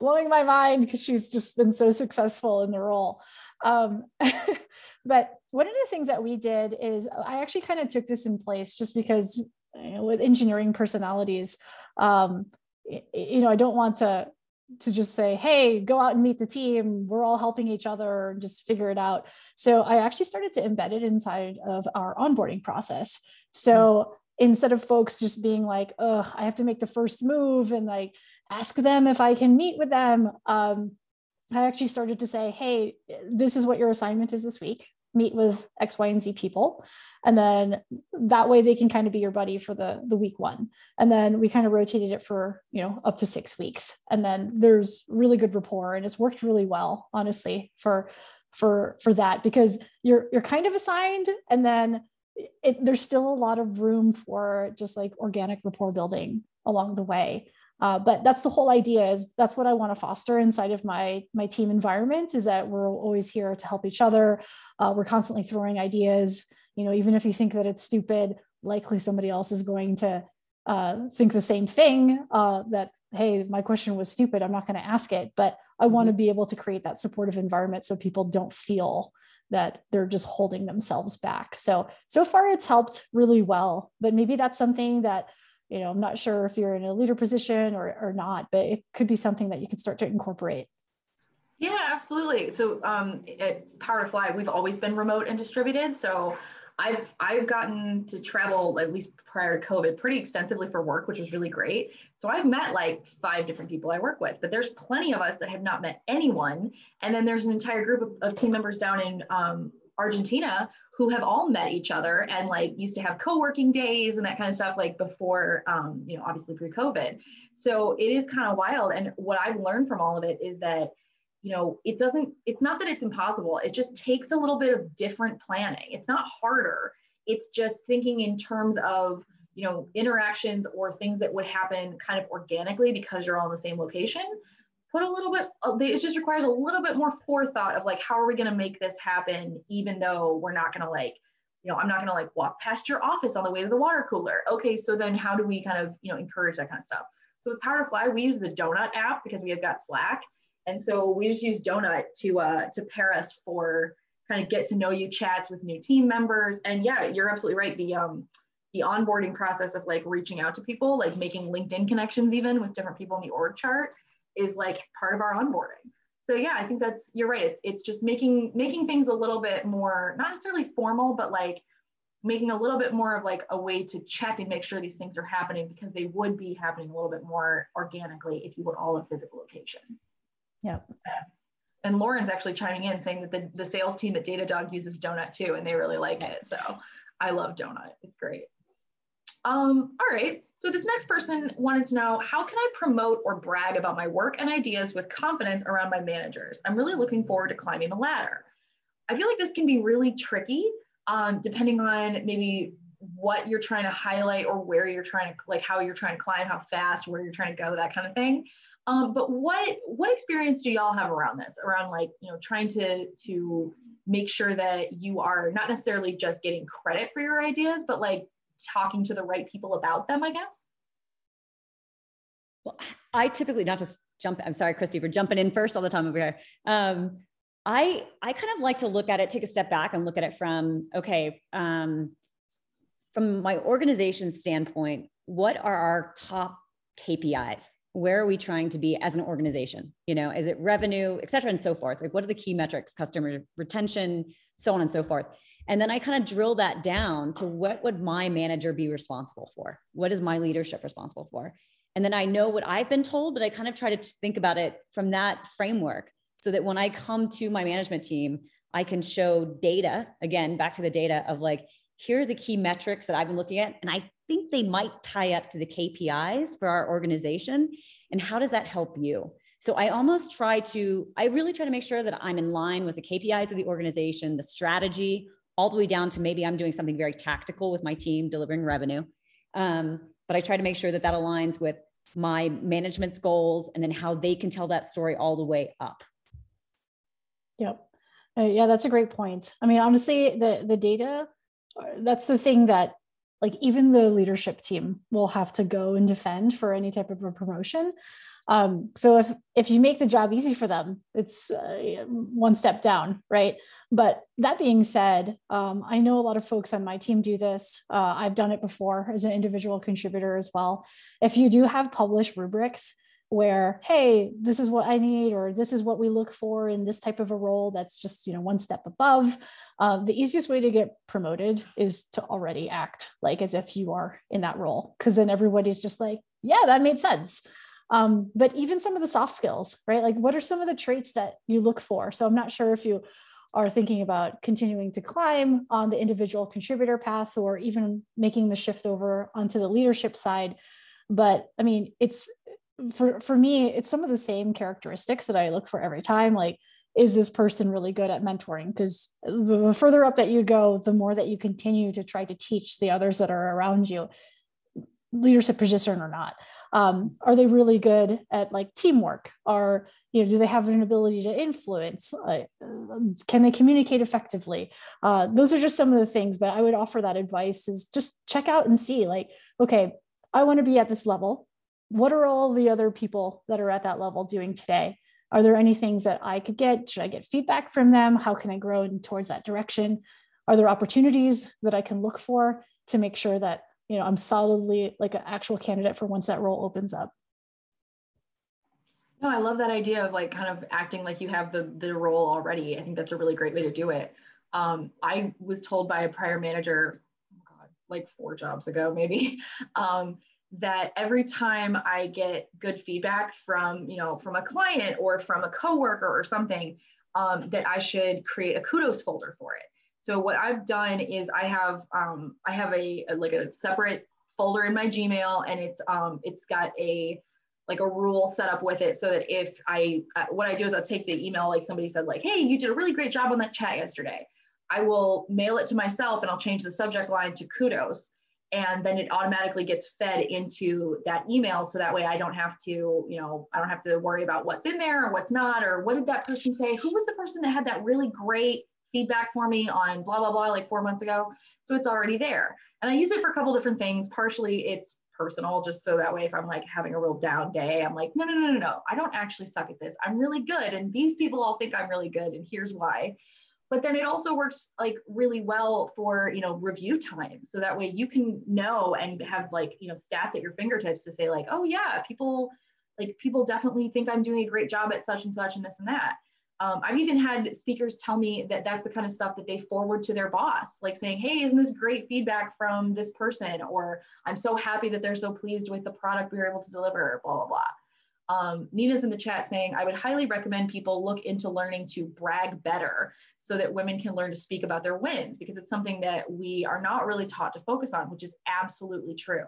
blowing my mind because she's just been so successful in the role. Um, but one of the things that we did is I actually kind of took this in place just because you know, with engineering personalities, um, you know, I don't want to to just say, hey, go out and meet the team. We're all helping each other and just figure it out. So I actually started to embed it inside of our onboarding process. So mm-hmm. instead of folks just being like, oh, I have to make the first move and like ask them if I can meet with them, um, I actually started to say, hey, this is what your assignment is this week meet with X, Y, and Z people. And then that way they can kind of be your buddy for the, the week one. And then we kind of rotated it for, you know, up to six weeks. And then there's really good rapport and it's worked really well, honestly, for for for that because you're you're kind of assigned and then it, there's still a lot of room for just like organic rapport building along the way uh, but that's the whole idea is that's what i want to foster inside of my my team environment is that we're always here to help each other. Uh, we're constantly throwing ideas. You know even if you think that it's stupid likely somebody else is going to uh, think the same thing uh, that hey my question was stupid i'm not going to ask it. But i want to mm-hmm. be able to create that supportive environment so people don't feel that they're just holding themselves back. So so far it's helped really well but maybe that's something that you know, I'm not sure if you're in a leader position or, or not, but it could be something that you could start to incorporate. Yeah, absolutely. So um, at PowerToFly, we've always been remote and distributed. So I've I've gotten to travel at least prior to COVID pretty extensively for work, which was really great. So I've met like five different people I work with, but there's plenty of us that have not met anyone. And then there's an entire group of, of team members down in um, Argentina who have all met each other and like used to have co-working days and that kind of stuff like before um, you know obviously pre-covid. So it is kind of wild. And what i've learned from all of it is that you know it doesn't it's not that it's impossible. It just takes a little bit of different planning. It's not harder. It's just thinking in terms of you know interactions or things that would happen kind of organically because you're all in the same location put a little bit uh, it just requires a little bit more forethought of like how are we going to make this happen even though we're not going to like you know i'm not going to like walk past your office on the way to the water cooler. Okay so then how do we kind of you know encourage that kind of stuff? So with powerfly we use the donut app because we have got slack. And so we just use donut to uh to pair us for kind of get to know you chats with new team members. And yeah you're absolutely right. The um the onboarding process of like reaching out to people like making linkedin connections even with different people in the org chart is like part of our onboarding. so yeah i think that's you're right. It's it's just making making things a little bit more not necessarily formal but like making a little bit more of like a way to check and make sure these things are happening because they would be happening a little bit more organically if you were all in physical location. Yeah um, and lauren's actually chiming in saying that the, the sales team at datadog uses donut too and they really like it. So i love donut. It's great um, all right, so this next person wanted to know, how can I promote or brag about my work and ideas with confidence around my managers? I'm really looking forward to climbing the ladder. I feel like this can be really tricky um, depending on maybe what you're trying to highlight or where you're trying to, like how you're trying to climb, how fast, where you're trying to go, that kind of thing. Um, but what what experience do y'all have around this? Around like you know trying to to make sure that you are not necessarily just getting credit for your ideas, but like talking to the right people about them, I guess? Well, I typically not just jump. I'm sorry, Christy, for jumping in first all the time over here. Um, I I kind of like to look at it, take a step back, and look at it from okay, um, from my organization standpoint. What are our top KPIs? Where are we trying to be as an organization? You know, is it revenue, et cetera, and so forth? Like, what are the key metrics? Customer retention, so on and so forth. And then I kind of drill that down to what would my manager be responsible for? What is my leadership responsible for? And then I know what I've been told, but I kind of try to think about it from that framework so that when I come to my management team, I can show data again, back to the data of like, here are the key metrics that I've been looking at. And I think they might tie up to the KPIs for our organization. And how does that help you? So I almost try to, I really try to make sure that I'm in line with the KPIs of the organization, the strategy, all the way down to maybe I'm doing something very tactical with my team delivering revenue. Um, but I try to make sure that that aligns with my management's goals and then how they can tell that story all the way up. Yep. Uh, yeah, that's a great point. I mean, honestly, the the data, uh, that's the thing that like even the leadership team will have to go and defend for any type of a promotion um, so if if you make the job easy for them, it's uh, one step down, right? But that being said, um, I know a lot of folks on my team do this. Uh, I've done it before as an individual contributor as well. If you do have published rubrics where, hey, this is what I need, or this is what we look for in this type of a role that's just you know one step above, uh, the easiest way to get promoted is to already act like as if you are in that role, because then everybody's just like, yeah, that made sense. Um, but even some of the soft skills, right? Like, what are some of the traits that you look for? So, I'm not sure if you are thinking about continuing to climb on the individual contributor path or even making the shift over onto the leadership side. But I mean, it's for for me, it's some of the same characteristics that I look for every time. Like, is this person really good at mentoring? Because the further up that you go, the more that you continue to try to teach the others that are around you leadership position or not um, are they really good at like teamwork are you know do they have an ability to influence uh, can they communicate effectively uh, those are just some of the things but i would offer that advice is just check out and see like okay i want to be at this level what are all the other people that are at that level doing today? Are there any things that i could get? Should i get feedback from them? How can i grow in towards that direction? Are there opportunities that i can look for to make sure that you know i'm solidly like an actual candidate for once that role opens up? No i love that idea of like kind of acting like you have the the role already. I think that's a really great way to do it. Um, i was told by a prior manager oh God, like four jobs ago maybe. Um, that every time i get good feedback from you know from a client or from a coworker or something um, that i should create a kudos folder for it so what I've done is I have um, I have a, a, like a separate folder in my Gmail, and it's um, it's got a like a rule set up with it so that if I uh, what I do is I'll take the email like somebody said like hey you did a really great job on that chat yesterday. I will mail it to myself and I'll change the subject line to kudos and then it automatically gets fed into that email so that way i don't have to you know i don't have to worry about what's in there or what's not or what did that person say who was the person that had that really great feedback for me on blah, blah, blah, like four months ago. So it's already there. And I use it for a couple different things. Partially it's personal, just so that way if I'm like having a real down day, I'm like, no, no, no, no, no. I don't actually suck at this. I'm really good. And these people all think I'm really good. And here's why. But then it also works like really well for, you know, review time. So that way you can know and have like, you know, stats at your fingertips to say like, oh yeah, people like people definitely think I'm doing a great job at such and such and this and that. Um, I've even had speakers tell me that that's the kind of stuff that they forward to their boss, like saying, Hey, isn't this great feedback from this person? Or I'm so happy that they're so pleased with the product we were able to deliver, blah, blah, blah. Um, Nina's in the chat saying, I would highly recommend people look into learning to brag better so that women can learn to speak about their wins because it's something that we are not really taught to focus on, which is absolutely true.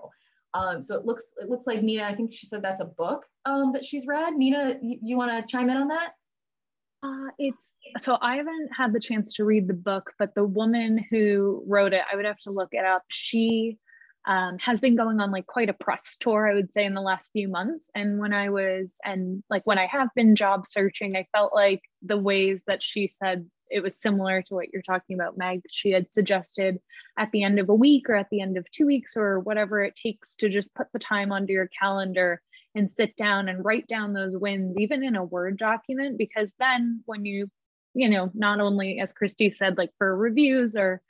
Um, so it looks it looks like Nina, I think she said that's a book um, that she's read. Nina, you, you want to chime in on that? Uh, it's so I haven't had the chance to read the book, but the woman who wrote it, I would have to look it up. She um, has been going on like quite a press tour, I would say, in the last few months. And when I was, and like when I have been job searching, I felt like the ways that she said it was similar to what you're talking about, Meg. She had suggested at the end of a week or at the end of two weeks or whatever it takes to just put the time onto your calendar and sit down and write down those wins, even in a Word document, because then when you, you know, not only as Christy said, like for reviews or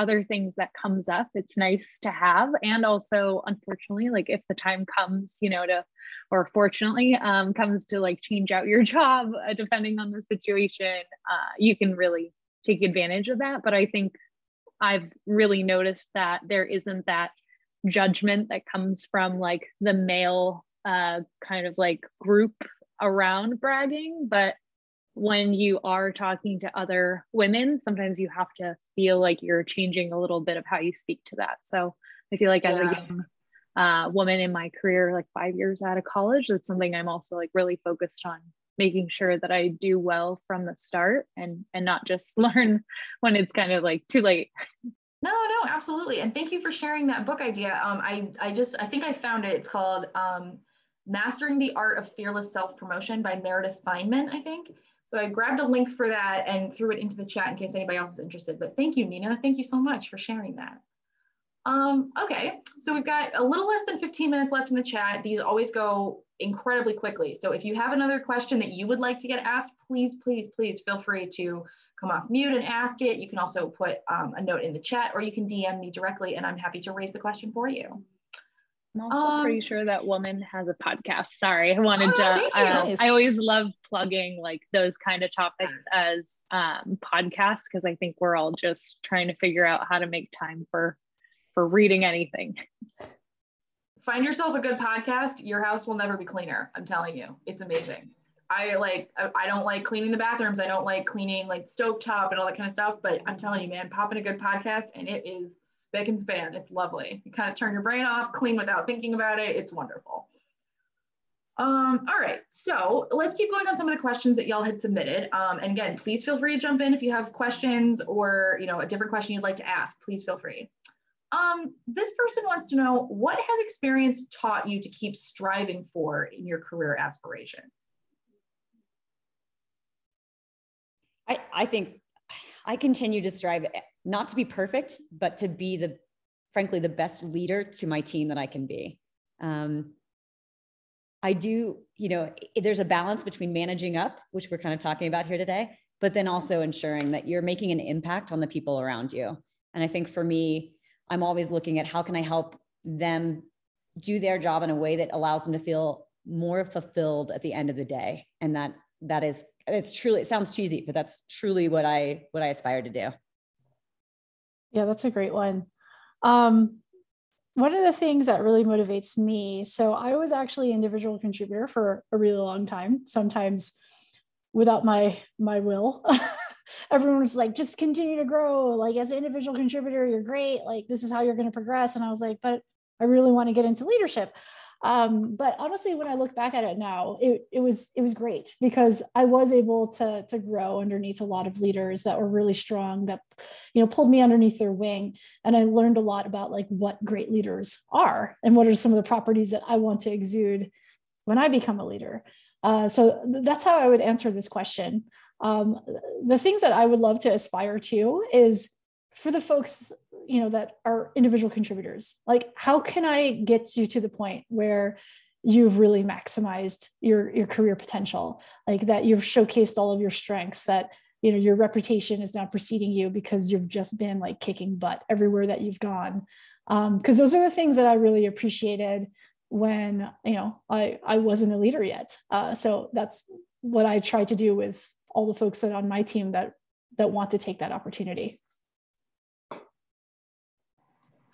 other things that comes up it's nice to have. And also unfortunately like if the time comes you know to or fortunately um, comes to like change out your job uh, depending on the situation uh, you can really take advantage of that. But i think i've really noticed that there isn't that judgment that comes from like the male uh, kind of like group around bragging. But when you are talking to other women, sometimes you have to feel like you're changing a little bit of how you speak to that. So I feel like as yeah. a young uh, woman in my career, like five years out of college, that's something I'm also like really focused on making sure that I do well from the start and and not just learn when it's kind of like too late. No, no, absolutely. And thank you for sharing that book idea. Um, I I just I think I found it. It's called um, Mastering the Art of Fearless Self Promotion by Meredith Fineman, I think. So I grabbed a link for that and threw it into the chat in case anybody else is interested. But thank you, Nina. Thank you so much for sharing that. Um, okay, so we've got a little less than 15 minutes left in the chat. These always go incredibly quickly. So if you have another question that you would like to get asked, please, please, please feel free to come off mute and ask it. You can also put um, a note in the chat or you can DM me directly and I'm happy to raise the question for you. I'm also um, pretty sure that woman has a podcast. Sorry, I wanted oh, to. Uh, nice. I always love plugging like those kind of topics as um, podcasts because I think we're all just trying to figure out how to make time for for reading anything. Find yourself a good podcast. Your house will never be cleaner. I'm telling you, it's amazing. I like. I don't like cleaning the bathrooms. I don't like cleaning like stove top and all that kind of stuff. But I'm telling you, man, pop in a good podcast and it is spick and span. It's lovely. You kind of turn your brain off, clean without thinking about it. It's wonderful. Um, all right, so let's keep going on some of the questions that y'all had submitted. Um, and again, please feel free to jump in if you have questions or you know a different question you'd like to ask. Please feel free. Um, this person wants to know what has experience taught you to keep striving for in your career aspirations? I, I think I continue to strive not to be perfect, but to be the, frankly, the best leader to my team that I can be. Um, I do, you know, there's a balance between managing up, which we're kind of talking about here today, but then also ensuring that you're making an impact on the people around you. And I think for me, I'm always looking at how can I help them do their job in a way that allows them to feel more fulfilled at the end of the day. And that that is it's truly it sounds cheesy, but that's truly what I what I aspire to do. Yeah, that's a great one. Um, one of the things that really motivates me, so I was actually individual contributor for a really long time, sometimes without my my will. Everyone was like, just continue to grow. Like as an individual contributor, you're great. Like this is how you're going to progress. And I was like, but I really want to get into leadership. Um, but honestly, when I look back at it now, it, it was it was great because I was able to to grow underneath a lot of leaders that were really strong that you know pulled me underneath their wing, and I learned a lot about like what great leaders are and what are some of the properties that I want to exude when I become a leader. Uh, so that's how I would answer this question. Um, the things that I would love to aspire to is for the folks you know that are individual contributors like how can i get you to the point where you've really maximized your your career potential like that you've showcased all of your strengths that you know your reputation is now preceding you because you've just been like kicking butt everywhere that you've gone because um, those are the things that i really appreciated when you know I I wasn't a leader yet. Uh, so that's what I try to do with all the folks that on my team that that want to take that opportunity.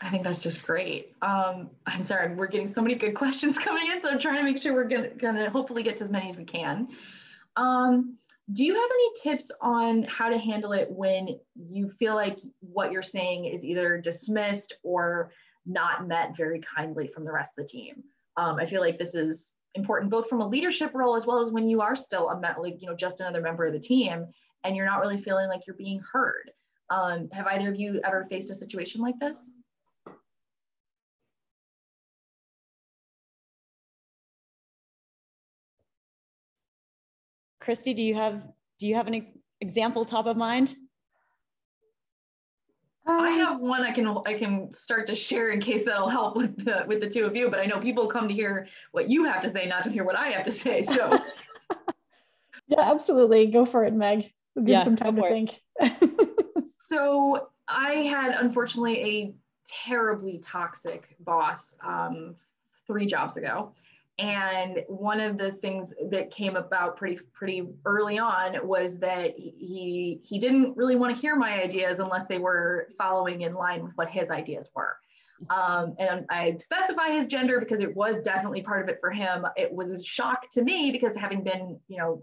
I think that's just great. Um, I'm sorry, we're getting so many good questions coming in, so I'm trying to make sure we're gonna, gonna hopefully get to as many as we can. Um, do you have any tips on how to handle it when you feel like what you're saying is either dismissed or not met very kindly from the rest of the team? Um, I feel like this is important both from a leadership role as well as when you are still a like you know just another member of the team and you're not really feeling like you're being heard. Um, have either of you ever faced a situation like this? Christy, do you have do you have an example top of mind? I um, have one I can I can start to share in case that'll help with the with the two of you. But I know people come to hear what you have to say, not to hear what I have to say. So yeah, absolutely, go for it, Meg. Give yeah, some time to think. so I had unfortunately a terribly toxic boss um, three jobs ago and one of the things that came about pretty pretty early on was that he he didn't really want to hear my ideas unless they were following in line with what his ideas were. Um, and i specify his gender because it was definitely part of it for him. It was a shock to me because having been you know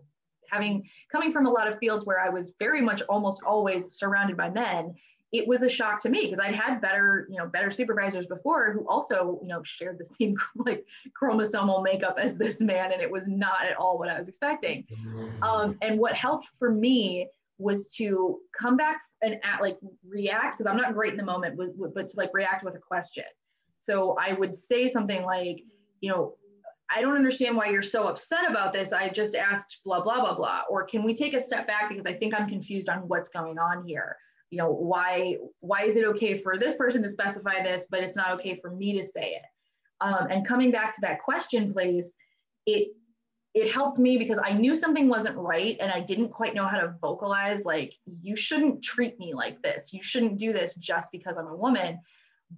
having coming from a lot of fields where i was very much almost always surrounded by men it was a shock to me because I'd had better, you know, better supervisors before who also, you know, shared the same like chromosomal makeup as this man, and it was not at all what I was expecting. Um, and what helped for me was to come back and at like react because I'm not great in the moment, but, but to like react with a question. So I would say something like, you know, I don't understand why you're so upset about this. I just asked blah blah blah blah. Or can we take a step back because I think I'm confused on what's going on here you know why why is it okay for this person to specify this but it's not okay for me to say it? Um, and coming back to that question place it it helped me because i knew something wasn't right and i didn't quite know how to vocalize like you shouldn't treat me like this. You shouldn't do this just because i'm a woman.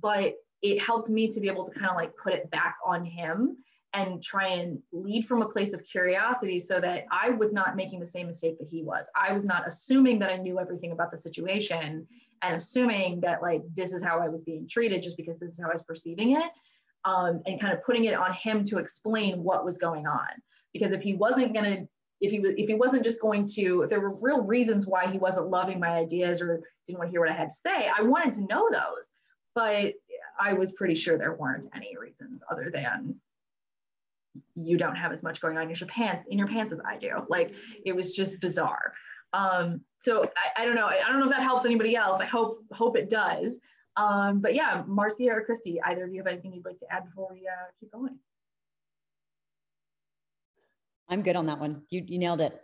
But it helped me to be able to kind of like put it back on him and try and lead from a place of curiosity so that I was not making the same mistake that he was. I was not assuming that I knew everything about the situation and assuming that like this is how I was being treated just because this is how I was perceiving it. Um, and kind of putting it on him to explain what was going on. Because if he wasn't going to, if he was, if he wasn't just going to, if there were real reasons why he wasn't loving my ideas or didn't want to hear what I had to say, I wanted to know those. But I was pretty sure there weren't any reasons other than you don't have as much going on in your pants in your pants as I do. Like it was just bizarre. Um, so I, I don't know. I, I, don't know if that helps anybody else. I hope hope it does. Um, but yeah, Marcia or Christy, either of you have anything you'd like to add before we uh, keep going? I'm good on that one. You you nailed it.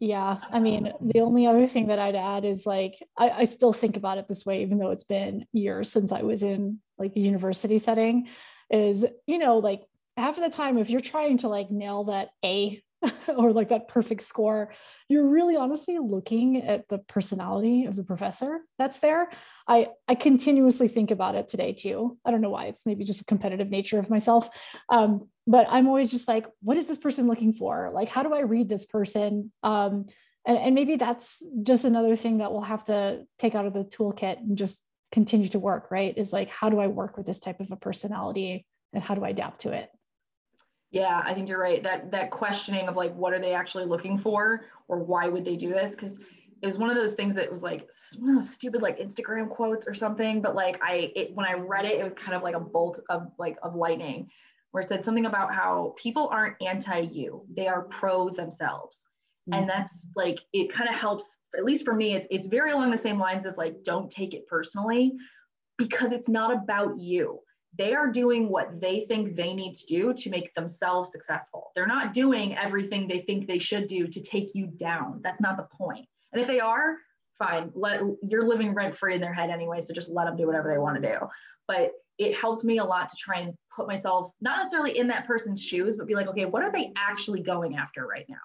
Yeah, I mean, the only other thing that I'd add is like I, I still think about it this way, even though it's been years since I was in like the university setting. Is you know like half of the time if you're trying to like nail that a or like that perfect score you're really honestly looking at the personality of the professor that's there. I i continuously think about it today too. I don't know why. It's maybe just a competitive nature of myself. Um, but i'm always just like what is this person looking for? Like how do i read this person? Um, and, and maybe that's just another thing that we'll have to take out of the toolkit and just continue to work right? Is like how do i work with this type of a personality and how do i adapt to it yeah, I think you're right. That that questioning of like what are they actually looking for or why would they do this? Because it was one of those things that was like one of those stupid like Instagram quotes or something. But like I it when I read it, it was kind of like a bolt of like of lightning, where it said something about how people aren't anti you, they are pro themselves. Mm-hmm. And that's like it kind of helps, at least for me, it's it's very along the same lines of like don't take it personally because it's not about you they are doing what they think they need to do to make themselves successful. They're not doing everything they think they should do to take you down. That's not the point. And if they are, fine. Let you're living rent free in their head anyway, so just let them do whatever they want to do. But it helped me a lot to try and put myself not necessarily in that person's shoes, but be like, okay, what are they actually going after right now?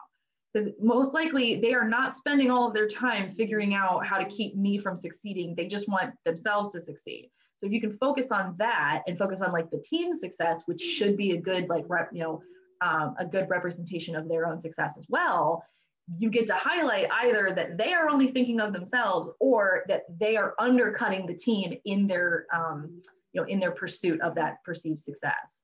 Because most likely they are not spending all of their time figuring out how to keep me from succeeding. They just want themselves to succeed. So if you can focus on that and focus on like the team success, which should be a good like rep, you know, um, a good representation of their own success as well, you get to highlight either that they are only thinking of themselves or that they are undercutting the team in their um, you know in their pursuit of that perceived success.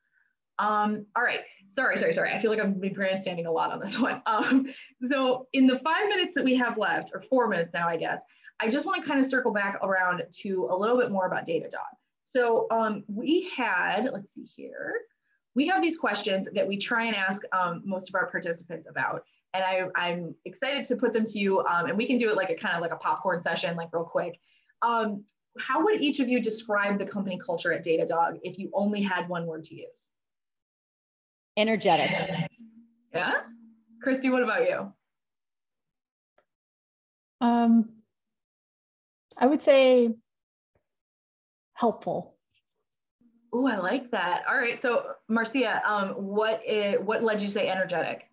Um, all right. Sorry sorry sorry. I feel like i've been grandstanding a lot on this one. Um, so in the five minutes that we have left or four minutes now i guess i just want to kind of circle back around to a little bit more about datadog so um, we had let's see here we have these questions that we try and ask um, most of our participants about and I, I'm excited to put them to you. Um, and we can do it like a kind of like a popcorn session, like real quick. Um, how would each of you describe the company culture at Datadog if you only had one word to use? Energetic. Yeah. Christy, what about you? Um, I would say helpful. Oh, I like that. All right. So, Marcia, um, what is, what led you to say energetic?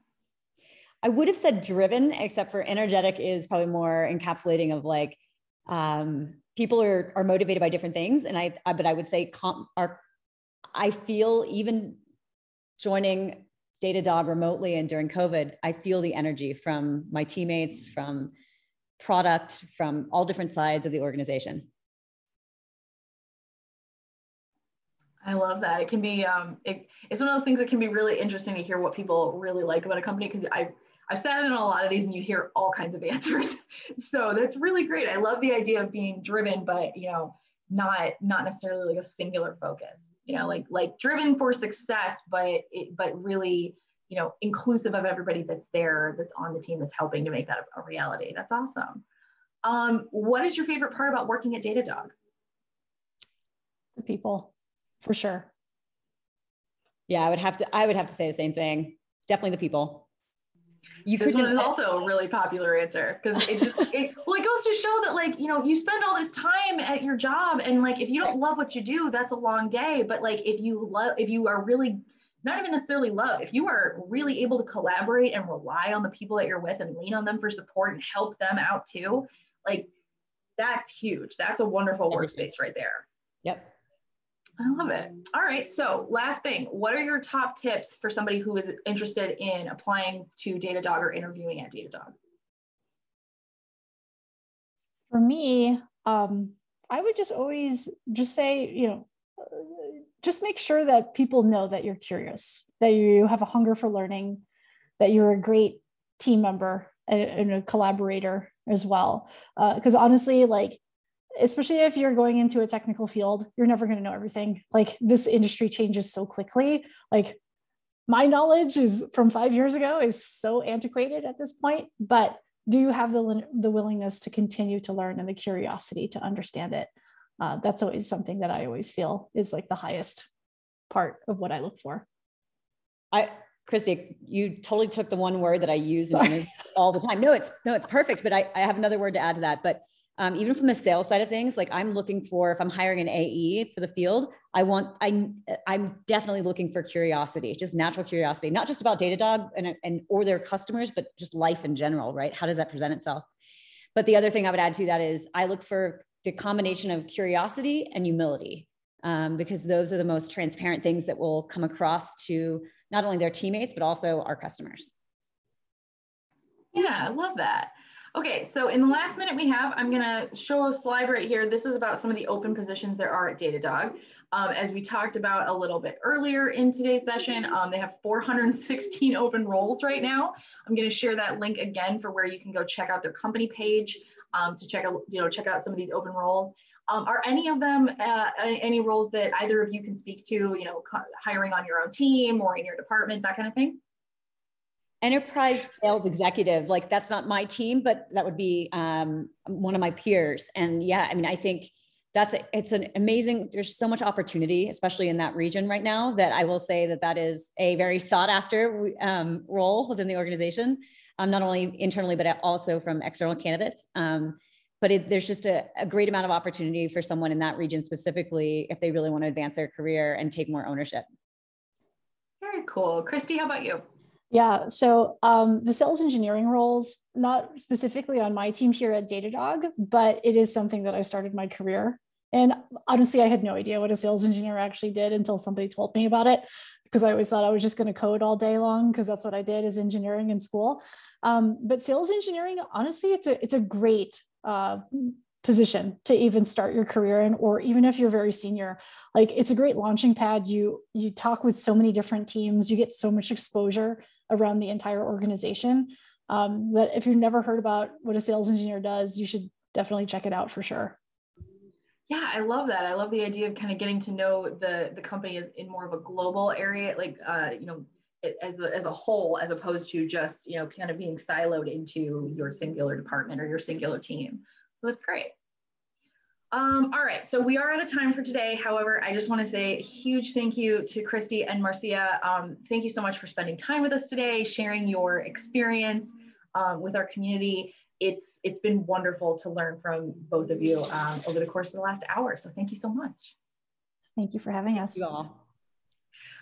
I would have said driven, except for energetic is probably more encapsulating of like um, people are are motivated by different things, and I, I but I would say com- are I feel even joining Datadog remotely and during COVID, I feel the energy from my teammates, from product, from all different sides of the organization. I love that. It can be, um, it, it's one of those things that can be really interesting to hear what people really like about a company because I I've sat in a lot of these and you hear all kinds of answers. so that's really great. I love the idea of being driven, but you know, not not necessarily like a singular focus. You know, like like driven for success, but it, but really, you know, inclusive of everybody that's there, that's on the team, that's helping to make that a, a reality. That's awesome. Um, what is your favorite part about working at Datadog? The people, for sure. Yeah, I would have to. I would have to say the same thing. Definitely the people you this one is also a really popular answer because it just it, well it goes to show that like you know you spend all this time at your job and like if you don't love what you do that's a long day but like if you love if you are really not even necessarily love if you are really able to collaborate and rely on the people that you're with and lean on them for support and help them out too like that's huge that's a wonderful workspace right there yep I love it. All right. So, last thing, what are your top tips for somebody who is interested in applying to Datadog or interviewing at Datadog? For me, um, I would just always just say, you know, just make sure that people know that you're curious, that you have a hunger for learning, that you're a great team member and a collaborator as well. Because uh, honestly, like especially if you're going into a technical field, you're never going to know everything. Like this industry changes so quickly. Like my knowledge is from five years ago is so antiquated at this point, but do you have the, the willingness to continue to learn and the curiosity to understand it? Uh, that's always something that I always feel is like the highest part of what I look for. I, Christy, you totally took the one word that I use all the time. No, it's no, it's perfect. But I, I have another word to add to that. But um, even from the sales side of things like i'm looking for if i'm hiring an ae for the field i want i i'm definitely looking for curiosity just natural curiosity not just about datadog and, and or their customers but just life in general right how does that present itself but the other thing i would add to that is i look for the combination of curiosity and humility um, because those are the most transparent things that will come across to not only their teammates but also our customers yeah i love that Okay, so in the last minute we have, I'm gonna show a slide right here. This is about some of the open positions there are at Datadog. Um, as we talked about a little bit earlier in today's session, um, they have 416 open roles right now. I'm gonna share that link again for where you can go check out their company page um, to check out, you know, check out some of these open roles. Um, are any of them uh, any roles that either of you can speak to, you know, hiring on your own team or in your department, that kind of thing? enterprise sales executive like that's not my team but that would be um, one of my peers and yeah i mean i think that's a, it's an amazing there's so much opportunity especially in that region right now that i will say that that is a very sought after um, role within the organization um, not only internally but also from external candidates. Um, but it, there's just a, a great amount of opportunity for someone in that region specifically if they really want to advance their career and take more ownership. Very cool. Christy how about you? Yeah, so um, the sales engineering roles, not specifically on my team here at Datadog, but it is something that I started my career And honestly, I had no idea what a sales engineer actually did until somebody told me about it because I always thought I was just going to code all day long because that's what I did as engineering in school. Um, but sales engineering, honestly, it's a it's a great uh, position to even start your career in or even if you're very senior. Like it's a great launching pad. You you talk with so many different teams. You get so much exposure around the entire organization. Um, that if you've never heard about what a sales engineer does you should definitely check it out for sure yeah i love that i love the idea of kind of getting to know the the company is in more of a global area like uh, you know as a, as a whole as opposed to just you know kind of being siloed into your singular department or your singular team so that's great um, all right, so we are out of time for today. However, I just want to say a huge thank you to Christy and Marcia. Um, thank you so much for spending time with us today, sharing your experience um, with our community. It's it's been wonderful to learn from both of you um, over the course of the last hour. So thank you so much. Thank you for having us.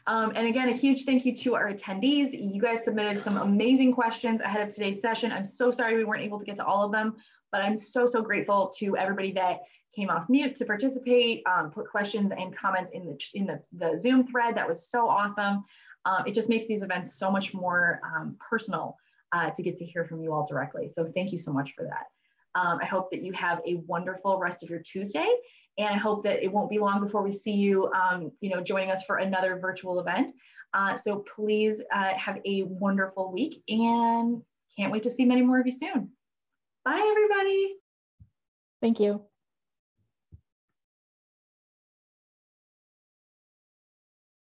Um, and again, a huge thank you to our attendees. You guys submitted some amazing questions ahead of today's session. I'm so sorry we weren't able to get to all of them, but I'm so, so grateful to everybody that came off mute to participate, um, put questions and comments in the, in the, the Zoom thread. That was so awesome. Um, it just makes these events so much more um, personal uh, to get to hear from you all directly. So thank you so much for that. Um, I hope that you have a wonderful rest of your Tuesday. And I hope that it won't be long before we see you, um, you know, joining us for another virtual event. Uh, so please uh, have a wonderful week and can't wait to see many more of you soon. Bye, everybody. Thank you.